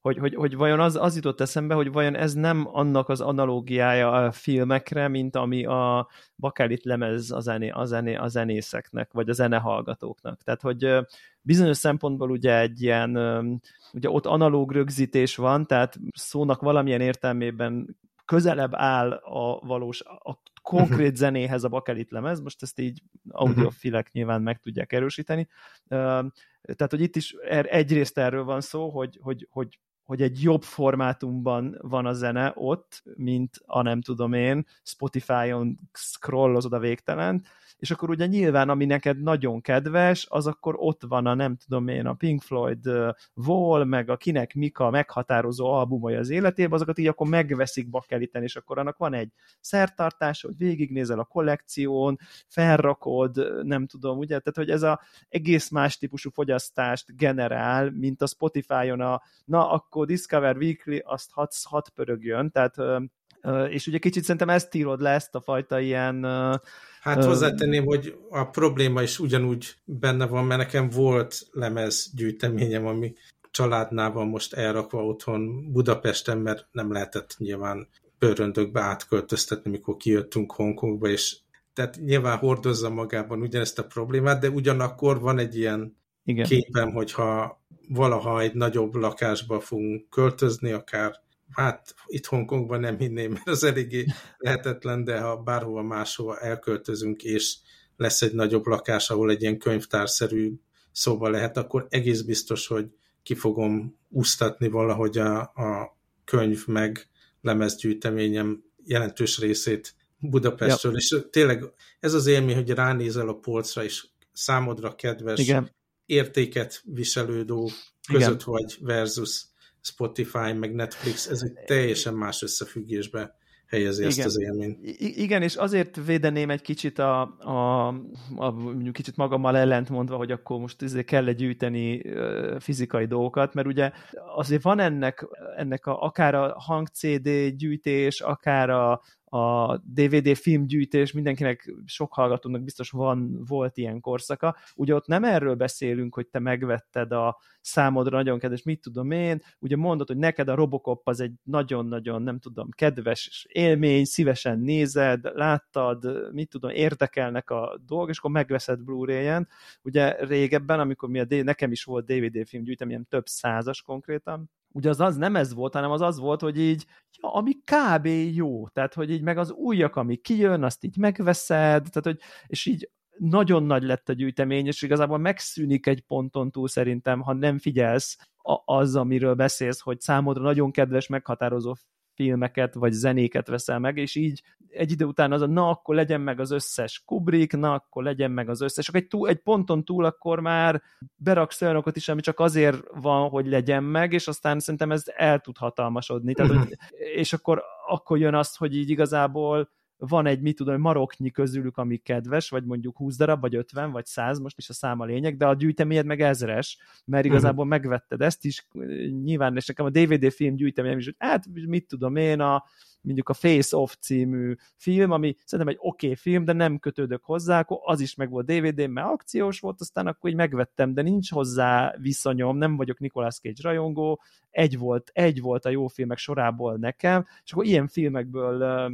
hogy, hogy, hogy vajon az, az jutott eszembe, hogy vajon ez nem annak az analógiája a filmekre, mint ami a bakelit lemez a, zené, a, zené, a zenészeknek, vagy a zenehallgatóknak. Tehát, hogy bizonyos szempontból ugye egy ilyen, ugye ott analóg rögzítés van, tehát szónak valamilyen értelmében közelebb áll a valós, a konkrét mhm. zenéhez a bakelit lemez, most ezt így audiofilek nyilván meg tudják erősíteni. Tehát, hogy itt is er, egyrészt erről van szó, hogy, hogy, hogy hogy egy jobb formátumban van a zene ott, mint a nem tudom én, Spotify-on scrollozod a végtelent, és akkor ugye nyilván, ami neked nagyon kedves, az akkor ott van a nem tudom én, a Pink Floyd Wall, meg a kinek mika meghatározó albumai az életében, azokat így akkor megveszik bakeliten, és akkor annak van egy szertartás, hogy végignézel a kollekción, felrakod, nem tudom, ugye, tehát hogy ez a egész más típusú fogyasztást generál, mint a Spotify-on a, na akkor Discover Weekly, azt hat, hat pörögjön, tehát és ugye kicsit szerintem ezt írod le, ezt a fajta ilyen... Hát hozzátenném, hogy a probléma is ugyanúgy benne van, mert nekem volt lemez gyűjteményem, ami családnál van most elrakva otthon Budapesten, mert nem lehetett nyilván bőröndökbe átköltöztetni, mikor kijöttünk Hongkongba, és tehát nyilván hordozza magában ugyanezt a problémát, de ugyanakkor van egy ilyen Igen. képem, hogyha valaha egy nagyobb lakásba fogunk költözni, akár hát itt Hongkongban nem hinném, mert az eléggé lehetetlen, de ha bárhova máshova elköltözünk, és lesz egy nagyobb lakás, ahol egy ilyen könyvtárszerű szóba lehet, akkor egész biztos, hogy ki fogom úsztatni valahogy a, a könyv meg lemezgyűjteményem jelentős részét Budapestről, ja. és tényleg ez az élmény, hogy ránézel a polcra, és számodra kedves Igen. értéket viselő dolgok között Igen. vagy versus Spotify, meg Netflix, ez egy teljesen más összefüggésbe helyezi igen. ezt az élményt. I- igen, és azért védeném egy kicsit a, a, a mondjuk kicsit magammal ellentmondva, hogy akkor most ezért kell gyűjteni fizikai dolgokat, mert ugye azért van ennek, ennek a, akár a hang CD gyűjtés, akár a, a DVD filmgyűjtés, mindenkinek, sok hallgatónak biztos van, volt ilyen korszaka. Ugye ott nem erről beszélünk, hogy te megvetted a számodra nagyon kedves, mit tudom én, ugye mondod, hogy neked a Robocop az egy nagyon-nagyon, nem tudom, kedves élmény, szívesen nézed, láttad, mit tudom, érdekelnek a dolgok, és akkor megveszed Blu-ray-en. Ugye régebben, amikor mi a nekem is volt DVD filmgyűjteményem, több százas konkrétan, ugye az, az nem ez volt, hanem az az volt, hogy így, ja, ami kb. jó, tehát hogy így meg az újak, ami kijön, azt így megveszed, tehát hogy, és így nagyon nagy lett a gyűjtemény, és igazából megszűnik egy ponton túl szerintem, ha nem figyelsz az, amiről beszélsz, hogy számodra nagyon kedves, meghatározó filmeket vagy zenéket veszel meg, és így egy idő után az a, na akkor legyen meg az összes Kubrick, na akkor legyen meg az összes, egy, túl, egy ponton túl akkor már beraksz olyanokat is, ami csak azért van, hogy legyen meg, és aztán szerintem ez el tud hatalmasodni. Tehát, hogy, és akkor, akkor jön az, hogy így igazából van egy, mit tudom, maroknyi közülük, ami kedves, vagy mondjuk 20 darab, vagy 50, vagy 100, most is a száma lényeg, de a gyűjteményed meg ezres, mert mhm. igazából uh-huh. megvetted ezt is, nyilván, és nekem a DVD film gyűjteményem is, hogy hát mit tudom én, a, mondjuk a Face Off című film, ami szerintem egy oké okay film, de nem kötődök hozzá, akkor az is meg volt DVD-n, mert akciós volt, aztán akkor így megvettem, de nincs hozzá viszonyom, nem vagyok Nicolas Cage rajongó, egy volt, egy volt a jó filmek sorából nekem, és akkor ilyen filmekből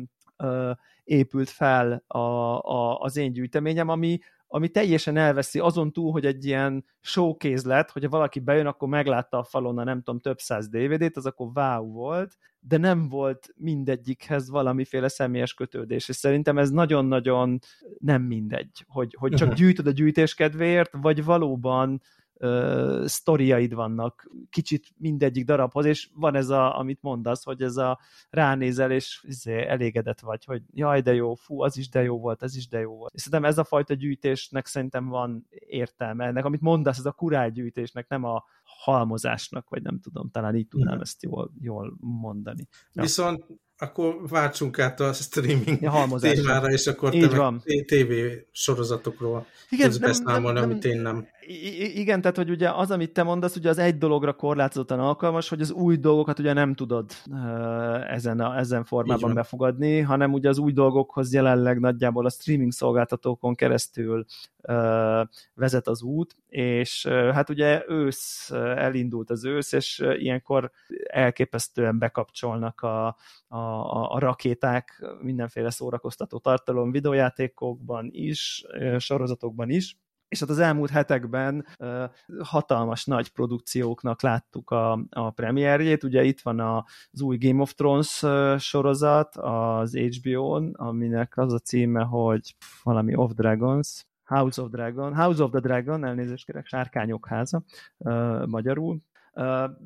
épült fel a, a, az én gyűjteményem, ami, ami teljesen elveszi azon túl, hogy egy ilyen showcase lett, hogyha valaki bejön, akkor meglátta a falon a nem tudom, több száz DVD-t, az akkor wow volt, de nem volt mindegyikhez valamiféle személyes kötődés, és szerintem ez nagyon-nagyon nem mindegy, hogy, hogy csak gyűjtöd a gyűjtés kedvéért, vagy valóban uh, sztoriaid vannak kicsit mindegyik darabhoz, és van ez a, amit mondasz, hogy ez a ránézel, és izé, elégedett vagy, hogy jaj, de jó, fú, az is de jó volt, ez is de jó volt. És szerintem ez a fajta gyűjtésnek szerintem van értelme. Ennek, amit mondasz, ez a kurálgyűjtésnek, nem a halmozásnak, vagy nem tudom, talán így tudnám Igen. ezt jól, jól mondani. Ja. Viszont akkor váltsunk át a streaming ja, témára, és akkor Így te van. TV sorozatokról Igen, tudsz beszámolni, amit én nem. igen, tehát hogy ugye az, amit te mondasz, ugye az egy dologra korlátozottan alkalmas, hogy az új dolgokat ugye nem tudod ezen, a, ezen formában befogadni, hanem ugye az új dolgokhoz jelenleg nagyjából a streaming szolgáltatókon keresztül vezet az út, és hát ugye ősz, elindult az ősz, és ilyenkor elképesztően bekapcsolnak a, a, a rakéták mindenféle szórakoztató tartalom videójátékokban is, sorozatokban is, és hát az elmúlt hetekben uh, hatalmas nagy produkcióknak láttuk a, a premierjét. Ugye itt van a, az új Game of Thrones uh, sorozat az HBO-n, aminek az a címe, hogy valami Of Dragons, House of Dragon, House of the Dragon, elnézést kérek, Sárkányok háza uh, magyarul.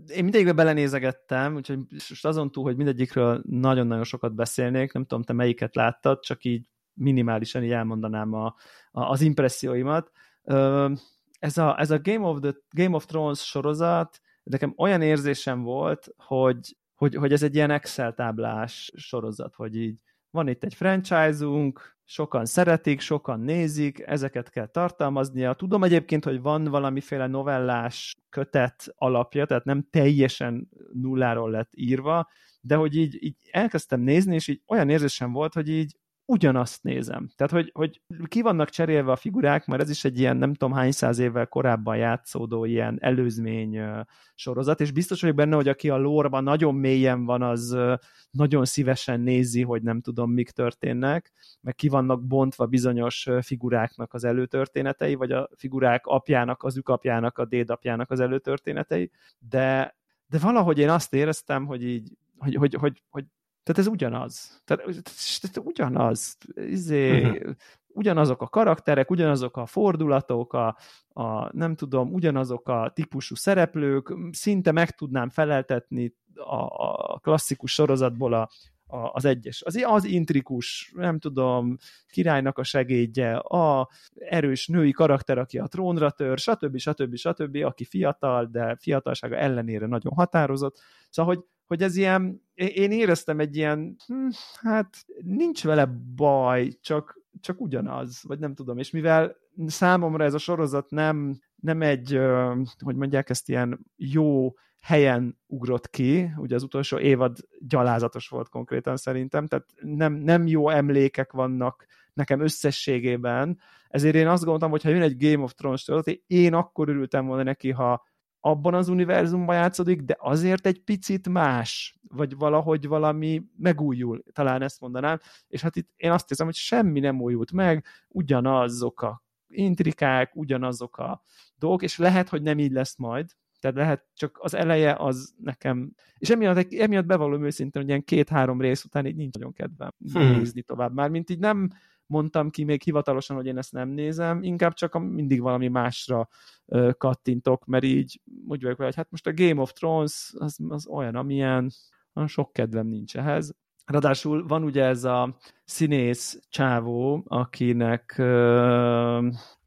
Én mindegyikbe belenézegettem, úgyhogy most azon túl, hogy mindegyikről nagyon-nagyon sokat beszélnék, nem tudom, te melyiket láttad, csak így minimálisan így elmondanám a, a, az impresszióimat. Ez a, ez a Game, of the, Game of Thrones sorozat, nekem olyan érzésem volt, hogy, hogy, hogy ez egy ilyen Excel táblás sorozat, hogy így van itt egy franchise-unk, sokan szeretik, sokan nézik, ezeket kell tartalmaznia. Tudom egyébként, hogy van valamiféle novellás kötet alapja, tehát nem teljesen nulláról lett írva, de hogy így, így elkezdtem nézni, és így olyan érzésem volt, hogy így ugyanazt nézem. Tehát, hogy, hogy ki vannak cserélve a figurák, mert ez is egy ilyen nem tudom hány száz évvel korábban játszódó ilyen előzmény sorozat, és biztos vagyok benne, hogy aki a lórban nagyon mélyen van, az nagyon szívesen nézi, hogy nem tudom, mik történnek, meg ki vannak bontva bizonyos figuráknak az előtörténetei, vagy a figurák apjának, az ükapjának, a dédapjának az előtörténetei, de, de valahogy én azt éreztem, hogy így, hogy, hogy, hogy, hogy tehát ez ugyanaz. Tehát, tehát ugyanaz. Izé, uh-huh. Ugyanazok a karakterek, ugyanazok a fordulatok, a, a, nem tudom, ugyanazok a típusú szereplők, szinte meg tudnám feleltetni a, a klasszikus sorozatból a, a, az egyes. Az, az intrikus, nem tudom, királynak a segédje, a erős női karakter, aki a trónra tör, stb. stb. stb., aki fiatal, de fiatalsága ellenére nagyon határozott. Szóval, hogy hogy ez ilyen, én éreztem egy ilyen, hm, hát nincs vele baj, csak, csak ugyanaz, vagy nem tudom, és mivel számomra ez a sorozat nem, nem egy, hogy mondják ezt, ilyen jó helyen ugrott ki, ugye az utolsó évad gyalázatos volt konkrétan szerintem, tehát nem, nem jó emlékek vannak nekem összességében, ezért én azt gondoltam, hogy ha jön egy Game of Thrones sorozat, én akkor örültem volna neki, ha abban az univerzumban játszódik, de azért egy picit más, vagy valahogy valami megújul, talán ezt mondanám, és hát itt én azt hiszem, hogy semmi nem újult meg, ugyanazok a intrikák, ugyanazok a dolgok, és lehet, hogy nem így lesz majd, tehát lehet csak az eleje az nekem, és emiatt, emiatt bevallom őszintén, hogy ilyen két-három rész után így nincs nagyon kedvem hmm. nézni tovább. Már mint így nem, mondtam ki még hivatalosan, hogy én ezt nem nézem, inkább csak mindig valami másra kattintok, mert így úgy vagyok hogy hát most a Game of Thrones az, az olyan, amilyen, olyan sok kedvem nincs ehhez. Ráadásul van ugye ez a színész csávó, akinek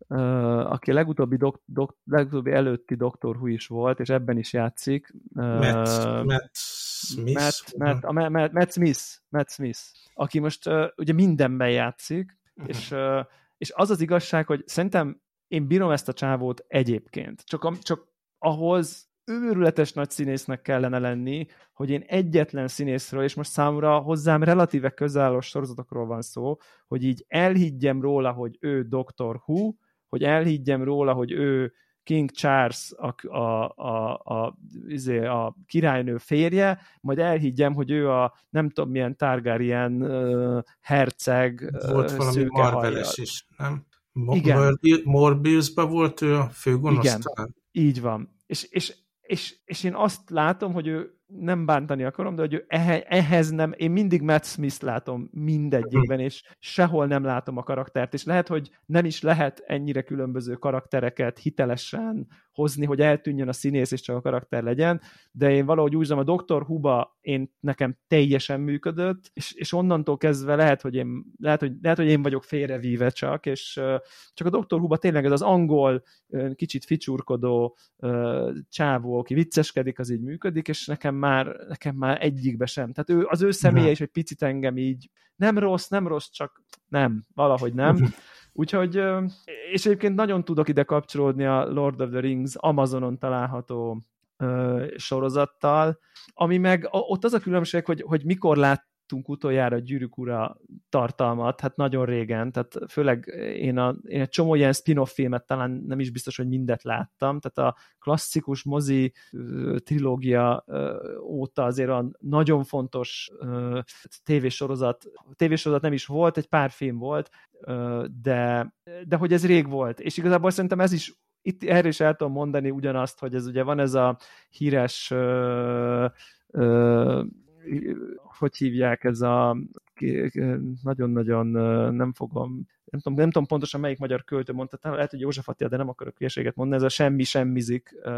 aki a legutóbbi, dok, dok, legutóbbi előtti Doctor Who is volt, és ebben is játszik. Uh, Matt, Matt Smith? Matt, Matt, a Matt, Matt Smith, Matt Smith, aki most uh, ugye mindenben játszik, uh-huh. és, uh, és az az igazság, hogy szerintem én bírom ezt a csávót egyébként, csak, csak ahhoz őrületes nagy színésznek kellene lenni, hogy én egyetlen színészről, és most számomra hozzám relatíve közálló sorozatokról van szó, hogy így elhiggyem róla, hogy ő Dr. Who, hogy elhiggyem róla, hogy ő King Charles a, a, a, a, izé, a királynő férje, majd elhiggyem, hogy ő a nem tudom milyen Targaryen uh, herceg Volt valami Marveles is, nem? Igen. Morbiusban volt ő a főgonosz Igen, így van. És, és, és, és én azt látom, hogy ő nem bántani akarom, de hogy ehhez nem, én mindig Matt Smith látom mindegyikben, és sehol nem látom a karaktert, és lehet, hogy nem is lehet ennyire különböző karaktereket hitelesen hozni, hogy eltűnjön a színész, és csak a karakter legyen, de én valahogy úgy a Dr. Huba én nekem teljesen működött, és, és onnantól kezdve lehet, hogy én, lehet, hogy, lehet, hogy én vagyok félrevíve csak, és csak a Dr. Huba tényleg ez az angol, kicsit ficsurkodó csávó, aki vicceskedik, az így működik, és nekem már, nekem már egyikbe sem. Tehát ő, az ő személye is egy picit engem így nem rossz, nem rossz, csak nem, valahogy nem. Úgyhogy, és egyébként nagyon tudok ide kapcsolódni a Lord of the Rings Amazonon található sorozattal, ami meg ott az a különbség, hogy, hogy mikor lát, láttunk utoljára Gyűrűk ura tartalmat, hát nagyon régen, tehát főleg én, a, én egy csomó ilyen spin-off filmet talán nem is biztos, hogy mindet láttam, tehát a klasszikus mozi trilógia óta azért a nagyon fontos tévésorozat, tévésorozat nem is volt, egy pár film volt, de, de hogy ez rég volt, és igazából szerintem ez is itt erre is el tudom mondani ugyanazt, hogy ez ugye van ez a híres hogy hívják ez a nagyon-nagyon nem fogom nem tudom, nem tudom pontosan melyik magyar költő mondta, lehet, hogy József Attila, de nem akarok hülyeséget mondani, ez a semmi semmizik, uh,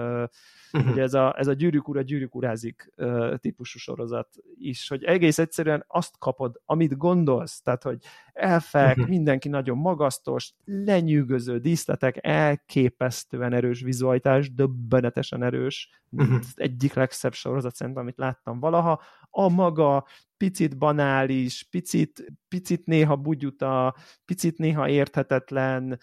uh-huh. ugye ez a, ez a gyűrűk ura, gyűrűk urázik uh, típusú sorozat is, hogy egész egyszerűen azt kapod, amit gondolsz, tehát, hogy elfek, uh-huh. mindenki nagyon magasztos, lenyűgöző díszletek, elképesztően erős vizualitás, döbbenetesen erős, uh-huh. egyik legszebb sorozat szerintem, amit láttam valaha, a maga picit banális, picit, picit néha bugyuta, picit néha érthetetlen,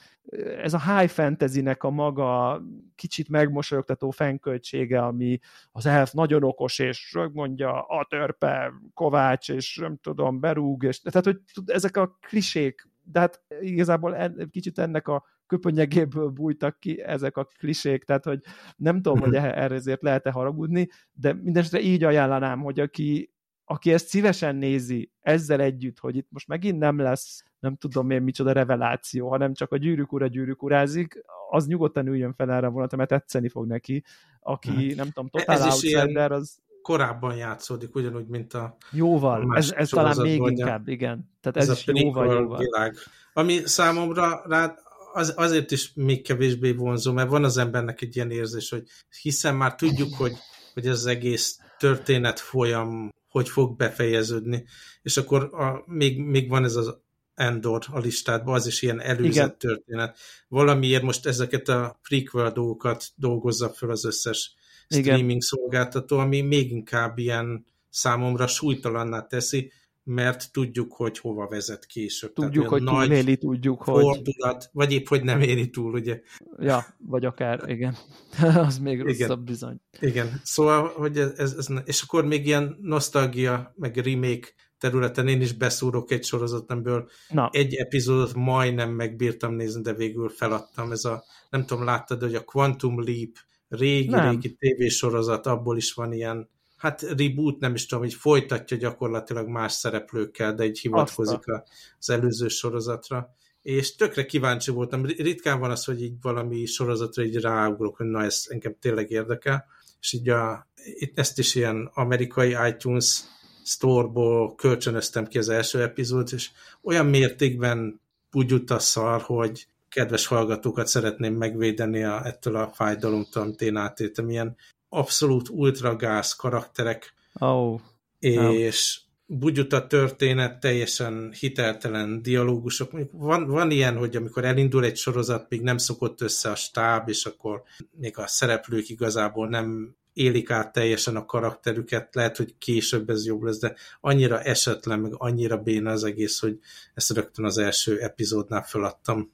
ez a high fantasy-nek a maga kicsit megmosolyogtató fenkölytsége, ami az elf nagyon okos, és mondja a törpe, Kovács, és nem tudom, berúg, és tehát, hogy ezek a klisék, de hát igazából en, kicsit ennek a köpönyegéből bújtak ki ezek a klisék, tehát hogy nem tudom, hogy erre ezért lehet-e haragudni, de mindenesetre így ajánlanám, hogy aki aki ezt szívesen nézi ezzel együtt, hogy itt most megint nem lesz, nem tudom én micsoda reveláció, hanem csak a gyűrűk ura gyűrűk urázik, az nyugodtan üljön fel erre vonat, mert tetszeni fog neki. Aki, hmm. nem tudom, totál Ez outsider, az... korábban játszódik, ugyanúgy, mint a Jóval, a ez, ez talán még mondja. inkább, igen. Tehát ez, ez is jóval, jóval. Világ. Ami számomra rá az, azért is még kevésbé vonzó, mert van az embernek egy ilyen érzés, hogy hiszen már tudjuk, hogy, hogy ez az egész történet folyam hogy fog befejeződni. És akkor a, még, még van ez az Endor a listádban, az is ilyen előzett Igen. történet. Valamiért most ezeket a prequel dolgokat dolgozza fel az összes streaming Igen. szolgáltató, ami még inkább ilyen számomra súlytalanná teszi, mert tudjuk, hogy hova vezet később. Tudjuk, hogy nagy túléli, tudjuk, fordulat, hogy... vagy épp, hogy nem éri túl, ugye? Ja, vagy akár, igen. az még rosszabb igen. bizony. Igen, szóval, hogy ez, ez, ez, és akkor még ilyen nosztalgia, meg remake területen én is beszúrok egy sorozatemből. Na. Egy epizódot majdnem megbírtam nézni, de végül feladtam. Ez a, nem tudom, láttad, hogy a Quantum Leap régi-régi tévésorozat, abból is van ilyen hát reboot, nem is tudom, hogy folytatja gyakorlatilag más szereplőkkel, de így hivatkozik Azta. az előző sorozatra. És tökre kíváncsi voltam. Ritkán van az, hogy így valami sorozatra így ráugrok, hogy na, ez engem tényleg érdekel. És így a, itt ezt is ilyen amerikai iTunes store-ból kölcsönöztem ki az első epizód, és olyan mértékben úgy a szar, hogy kedves hallgatókat szeretném megvédeni a, ettől a fájdalomtól, amit én átéltem. Ilyen abszolút ultragáz karakterek, oh. és bugyuta történet, teljesen hiteltelen dialógusok. Van, van ilyen, hogy amikor elindul egy sorozat, még nem szokott össze a stáb, és akkor még a szereplők igazából nem élik át teljesen a karakterüket, lehet, hogy később ez jobb lesz, de annyira esetlen, meg annyira béna az egész, hogy ezt rögtön az első epizódnál feladtam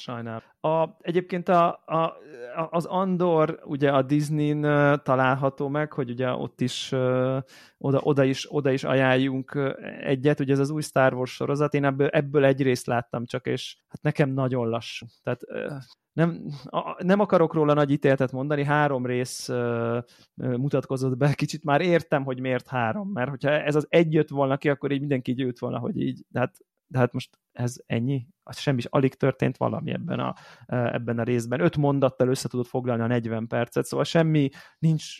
sajnálom. A, egyébként a, a, az Andor ugye a Disney-n található meg, hogy ugye ott is oda, oda is, oda is ajánljunk egyet, ugye ez az új Star Wars sorozat, én ebből, ebből egy részt láttam csak, és hát nekem nagyon lassú. Tehát nem, nem akarok róla nagy ítéletet mondani, három rész mutatkozott be, kicsit már értem, hogy miért három, mert hogyha ez az egy jött volna ki, akkor így mindenki így volna, hogy így, de hát de hát most ez ennyi, az semmi alig történt valami ebben a, ebben a részben. Öt mondattal össze tudod foglalni a 40 percet, szóval semmi, nincs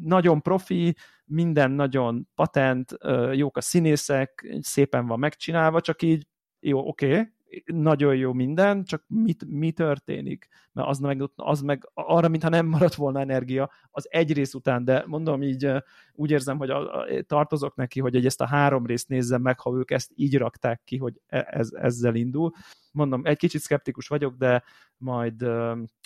nagyon profi, minden nagyon patent, jók a színészek, szépen van megcsinálva, csak így jó, oké, okay, nagyon jó minden, csak mit, mi történik? Mert az meg, az meg arra, mintha nem maradt volna energia, az egy rész után, de mondom így, úgy érzem, hogy a, a, tartozok neki, hogy ezt a három részt nézzem meg, ha ők ezt így rakták ki, hogy e, ez, ezzel indul. Mondom, egy kicsit szkeptikus vagyok, de majd,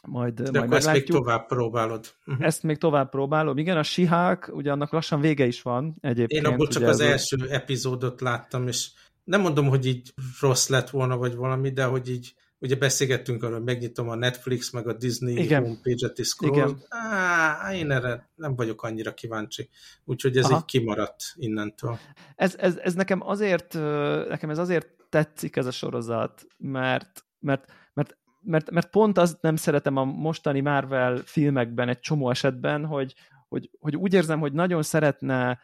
majd, de majd ezt még tovább próbálod. Uh-huh. Ezt még tovább próbálom. Igen, a Sihák, ugye annak lassan vége is van egyébként. Én abból csak az első epizódot láttam, és nem mondom, hogy így rossz lett volna, vagy valami, de hogy így ugye beszélgettünk arról, hogy megnyitom a Netflix, meg a Disney Igen. homepage-et is. Igen. Á, én erre nem vagyok annyira kíváncsi. Úgyhogy ez Aha. így kimaradt innentől. Ez, ez, ez nekem azért, nekem ez azért tetszik ez a sorozat, mert, mert, mert, mert, mert pont azt nem szeretem a mostani Marvel filmekben egy csomó esetben, hogy, hogy, hogy úgy érzem, hogy nagyon szeretne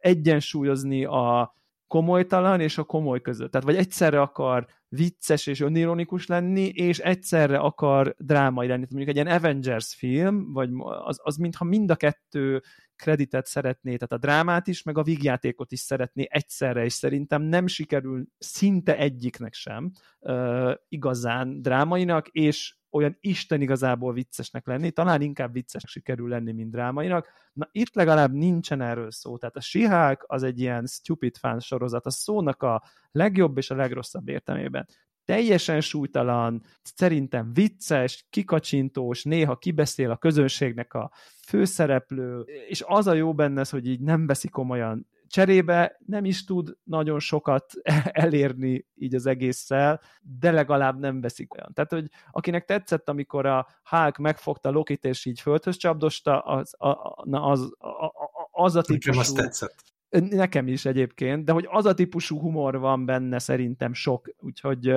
egyensúlyozni a komolytalan és a komoly között. Tehát vagy egyszerre akar vicces és önironikus lenni, és egyszerre akar drámai lenni. Mondjuk egy ilyen Avengers film, vagy az, az mintha mind a kettő kreditet szeretné, tehát a drámát is, meg a vígjátékot is szeretné egyszerre, és szerintem nem sikerül szinte egyiknek sem uh, igazán drámainak, és olyan isten igazából viccesnek lenni, talán inkább vicces sikerül lenni, mint drámainak. Na itt legalább nincsen erről szó, tehát a Sihák az egy ilyen stupid fan sorozat, a szónak a legjobb és a legrosszabb értelmében teljesen súlytalan, szerintem vicces, kikacsintós, néha kibeszél a közönségnek a főszereplő, és az a jó benne, hogy így nem veszi komolyan cserébe nem is tud nagyon sokat elérni így az egésszel, de legalább nem veszik olyan. Tehát, hogy akinek tetszett, amikor a Hulk megfogta Lokit és így földhöz csapdosta, az, a, na az, a, a, az a típusú... Nekem az tetszett. Nekem is egyébként, de hogy az a típusú humor van benne szerintem sok, úgyhogy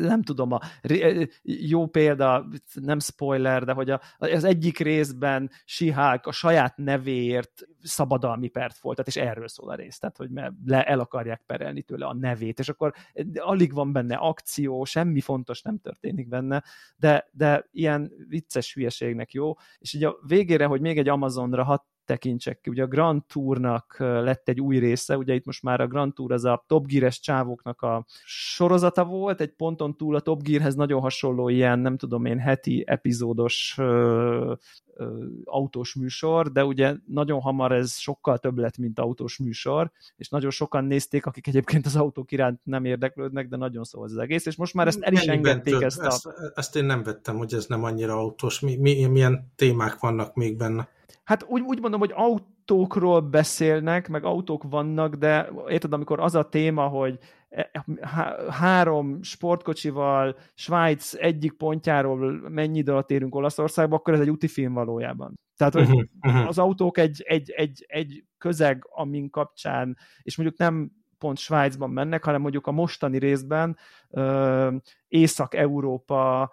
nem tudom, a jó példa, nem spoiler, de hogy az egyik részben Sihák a saját nevéért szabadalmi pert folytat, és erről szól a rész, tehát hogy le, el akarják perelni tőle a nevét, és akkor alig van benne akció, semmi fontos nem történik benne, de, de ilyen vicces hülyeségnek jó, és ugye a végére, hogy még egy Amazonra hat tekintsek ki. Ugye a Grand Tournak lett egy új része, ugye itt most már a Grand Tour az a Top Gear-es csávóknak a sorozata volt, egy ponton túl a Top Gearhez nagyon hasonló ilyen, nem tudom én, heti epizódos autós műsor, de ugye nagyon hamar ez sokkal több lett, mint autós műsor, és nagyon sokan nézték, akik egyébként az autók iránt nem érdeklődnek, de nagyon szó az egész, és most már ezt el is Mennyiben engedték több? ezt a... Ezt, ezt én nem vettem, hogy ez nem annyira autós. Mi, mi, milyen témák vannak még benne? Hát úgy, úgy mondom, hogy autókról beszélnek, meg autók vannak, de érted, amikor az a téma, hogy három sportkocsival Svájc egyik pontjáról mennyi idő alatt érünk Olaszországba, akkor ez egy úti film valójában. Tehát, uh-huh, uh-huh. az autók egy, egy, egy, egy közeg, amin kapcsán, és mondjuk nem pont Svájcban mennek, hanem mondjuk a mostani részben Észak-Európa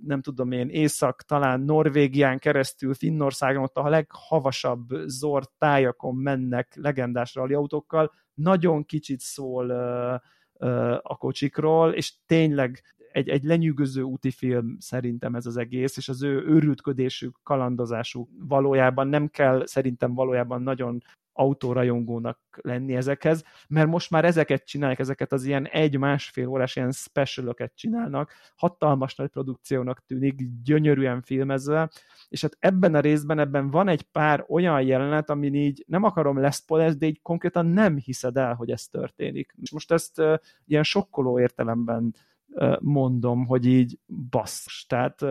nem tudom én, Észak, talán Norvégián keresztül, Finnországon, ott a leghavasabb zord tájakon mennek legendás rallyautókkal, nagyon kicsit szól a kocsikról, és tényleg egy, egy lenyűgöző úti film szerintem ez az egész, és az ő őrültködésük, kalandozásuk valójában nem kell szerintem valójában nagyon autórajongónak lenni ezekhez, mert most már ezeket csinálják, ezeket az ilyen egy-másfél órás ilyen specialoket csinálnak, hatalmas nagy produkciónak tűnik, gyönyörűen filmezve, és hát ebben a részben ebben van egy pár olyan jelenet, amin így nem akarom leszpolezni, de így konkrétan nem hiszed el, hogy ez történik. És most ezt uh, ilyen sokkoló értelemben mondom, hogy így bassz. Tehát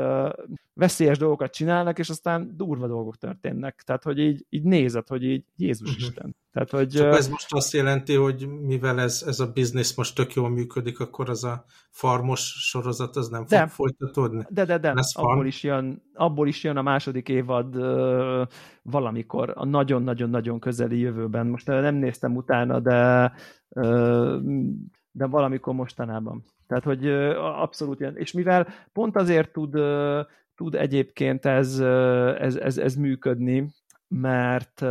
veszélyes dolgokat csinálnak, és aztán durva dolgok történnek. Tehát, hogy így, így nézed, hogy így Jézus uh-huh. Isten. Tehát, hogy, Csak ez most azt jelenti, hogy mivel ez, ez a biznisz most tök jól működik, akkor az a farmos sorozat az nem de, fog folytatódni? De, de, de. abból is, jön, abból is jön a második évad valamikor, a nagyon-nagyon-nagyon közeli jövőben. Most nem néztem utána, de uh, de valamikor mostanában. Tehát, hogy abszolút ilyen. És mivel pont azért tud, tud egyébként ez, ez, ez, ez működni, mert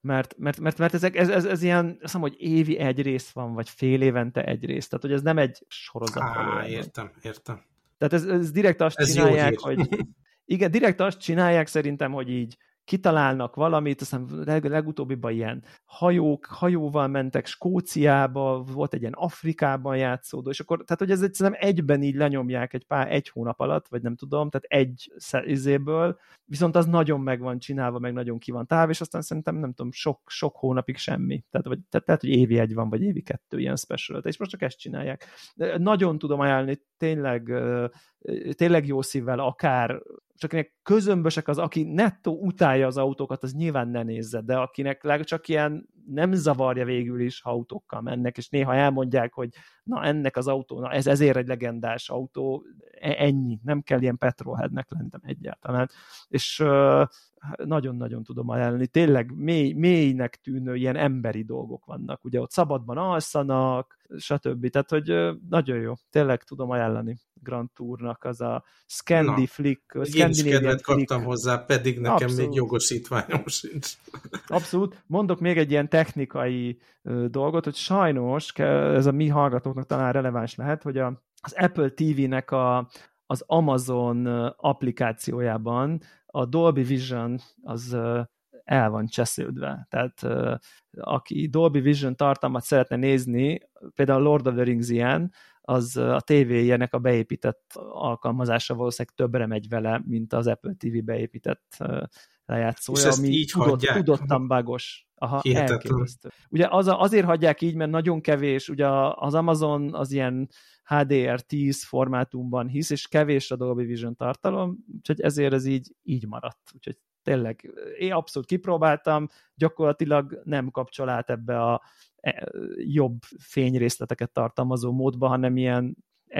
mert, mert, mert, mert ezek, ez, ez, ez ilyen, azt hiszem, hogy évi egy rész van, vagy fél évente egy rész. Tehát, hogy ez nem egy sorozat. Á, értem, értem. Tehát ez, ez direkt azt ez csinálják, hogy igen, direkt azt csinálják szerintem, hogy így kitalálnak valamit, aztán leg, legutóbbiban ilyen hajók, hajóval mentek Skóciába, volt egy ilyen Afrikában játszódó, és akkor, tehát hogy ez egyszerűen egyben így lenyomják egy pár, egy hónap alatt, vagy nem tudom, tehát egy izéből, viszont az nagyon meg van csinálva, meg nagyon ki van táv, és aztán szerintem nem tudom, sok, sok hónapig semmi. Tehát, vagy, tehát, tehát, hogy évi egy van, vagy évi kettő ilyen special és most csak ezt csinálják. Nagyon tudom ajánlani, tényleg, tényleg jó szívvel, akár csak közömbösek az, aki nettó utálja az autókat, az nyilván ne nézze, de akinek csak ilyen nem zavarja végül is, ha autókkal mennek, és néha elmondják, hogy na ennek az autó, na ez ezért egy legendás autó, e, ennyi, nem kell ilyen petrolheadnek lennem egyáltalán. És nagyon-nagyon tudom ajánlani. Tényleg mély, mélynek tűnő ilyen emberi dolgok vannak. Ugye ott szabadban alszanak, stb. Tehát, hogy nagyon jó. Tényleg tudom ajánlani Grand Tournak az a Scandi Na, Flick. Én is kedvet kaptam hozzá, pedig nekem Abszolút. még jogosítványom sincs. Abszolút. Mondok még egy ilyen technikai dolgot, hogy sajnos, ez a mi hallgatóknak talán releváns lehet, hogy a, az Apple TV-nek a, az Amazon applikációjában a Dolby Vision az el van csesződve. Tehát aki Dolby Vision tartalmat szeretne nézni, például Lord of the Rings ilyen, az a tévéjének a beépített alkalmazása valószínűleg többre megy vele, mint az Apple TV beépített lejátszója, ami így tudott, tudottan bagos. Aha, elképesztő. Ugye az, azért hagyják így, mert nagyon kevés, ugye az Amazon az ilyen HDR10 formátumban hisz, és kevés a Dolby Vision tartalom, úgyhogy ezért ez így, így maradt. Úgyhogy tényleg én abszolút kipróbáltam, gyakorlatilag nem kapcsol át ebbe a jobb fényrészleteket tartalmazó módba, hanem ilyen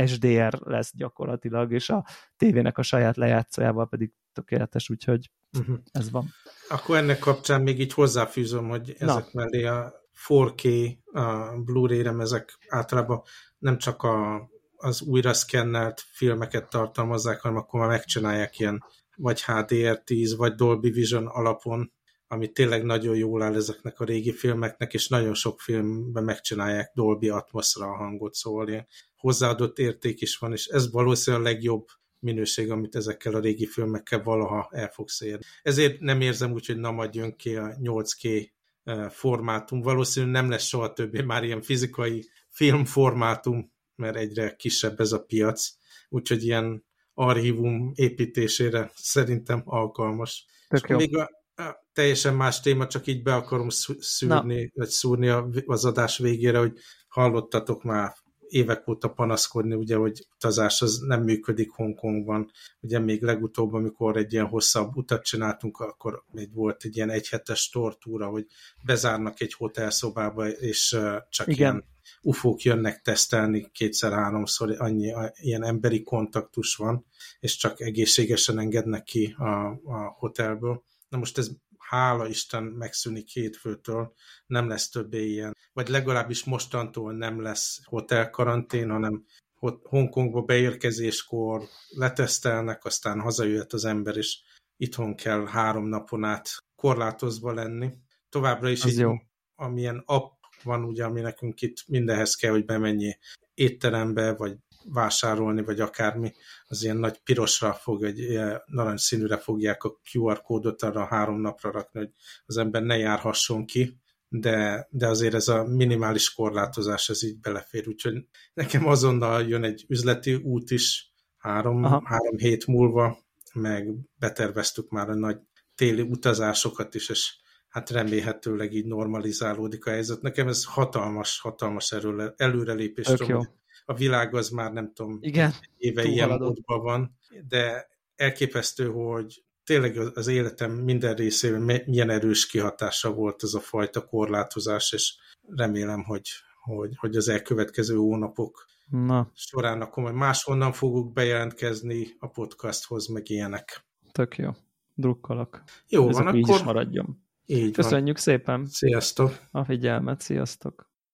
SDR lesz gyakorlatilag, és a tévének a saját lejátszójával pedig tökéletes, úgyhogy uh-huh. ez van. Akkor ennek kapcsán még így hozzáfűzöm, hogy ezek Na. mellé a 4K, a Blu-ray remezek általában nem csak a, az újra szkennelt filmeket tartalmazzák, hanem akkor már megcsinálják ilyen vagy HDR10, vagy Dolby Vision alapon, ami tényleg nagyon jól áll ezeknek a régi filmeknek, és nagyon sok filmben megcsinálják Dolby Atmosra a hangot, szóval ilyen hozzáadott érték is van, és ez valószínűleg a legjobb minőség, amit ezekkel a régi filmekkel valaha el fogsz érni. Ezért nem érzem úgy, hogy na majd jön ki a 8K eh, formátum. Valószínűleg nem lesz soha többé már ilyen fizikai filmformátum, mert egyre kisebb ez a piac, úgyhogy ilyen archívum építésére szerintem alkalmas. Tök jó. Még a, teljesen más téma, csak így be akarom szűrni, Na. vagy szúrni az adás végére, hogy hallottatok már évek óta panaszkodni, ugye, hogy utazás az nem működik Hongkongban. Ugye még legutóbb, amikor egy ilyen hosszabb utat csináltunk, akkor még volt egy ilyen egyhetes tortúra, hogy bezárnak egy hotelszobába, és csak Igen. ilyen ufók jönnek tesztelni kétszer-háromszor, annyi ilyen emberi kontaktus van, és csak egészségesen engednek ki a, a hotelből. Na most ez hála Isten megszűnik hétfőtől, nem lesz többé ilyen, vagy legalábbis mostantól nem lesz hotelkarantén, hanem Hongkongba beérkezéskor letesztelnek, aztán hazajöhet az ember, és itthon kell három napon át korlátozva lenni. Továbbra is így, jó. amilyen app van, ugye, ami nekünk itt mindenhez kell, hogy bemenjél étterembe, vagy vásárolni, vagy akármi, az ilyen nagy pirosra fog, egy narancsszínűre fogják a QR kódot arra három napra rakni, hogy az ember ne járhasson ki, de, de azért ez a minimális korlátozás, ez így belefér, úgyhogy nekem azonnal jön egy üzleti út is három, három hét múlva, meg beterveztük már a nagy téli utazásokat is, és hát remélhetőleg így normalizálódik a helyzet. Nekem ez hatalmas, hatalmas előrelépés. Tudom, a világ az már nem tudom, Igen, éve ilyen módban van, de elképesztő, hogy tényleg az életem minden részében milyen erős kihatása volt ez a fajta korlátozás, és remélem, hogy, hogy, hogy az elkövetkező hónapok Na. során akkor majd máshonnan fogok bejelentkezni a podcasthoz, meg ilyenek. Tök jó. Drukkolok. Jó Ezek van, így akkor... is maradjon. Így Köszönjük van. szépen. Sziasztok. A figyelmet, sziasztok.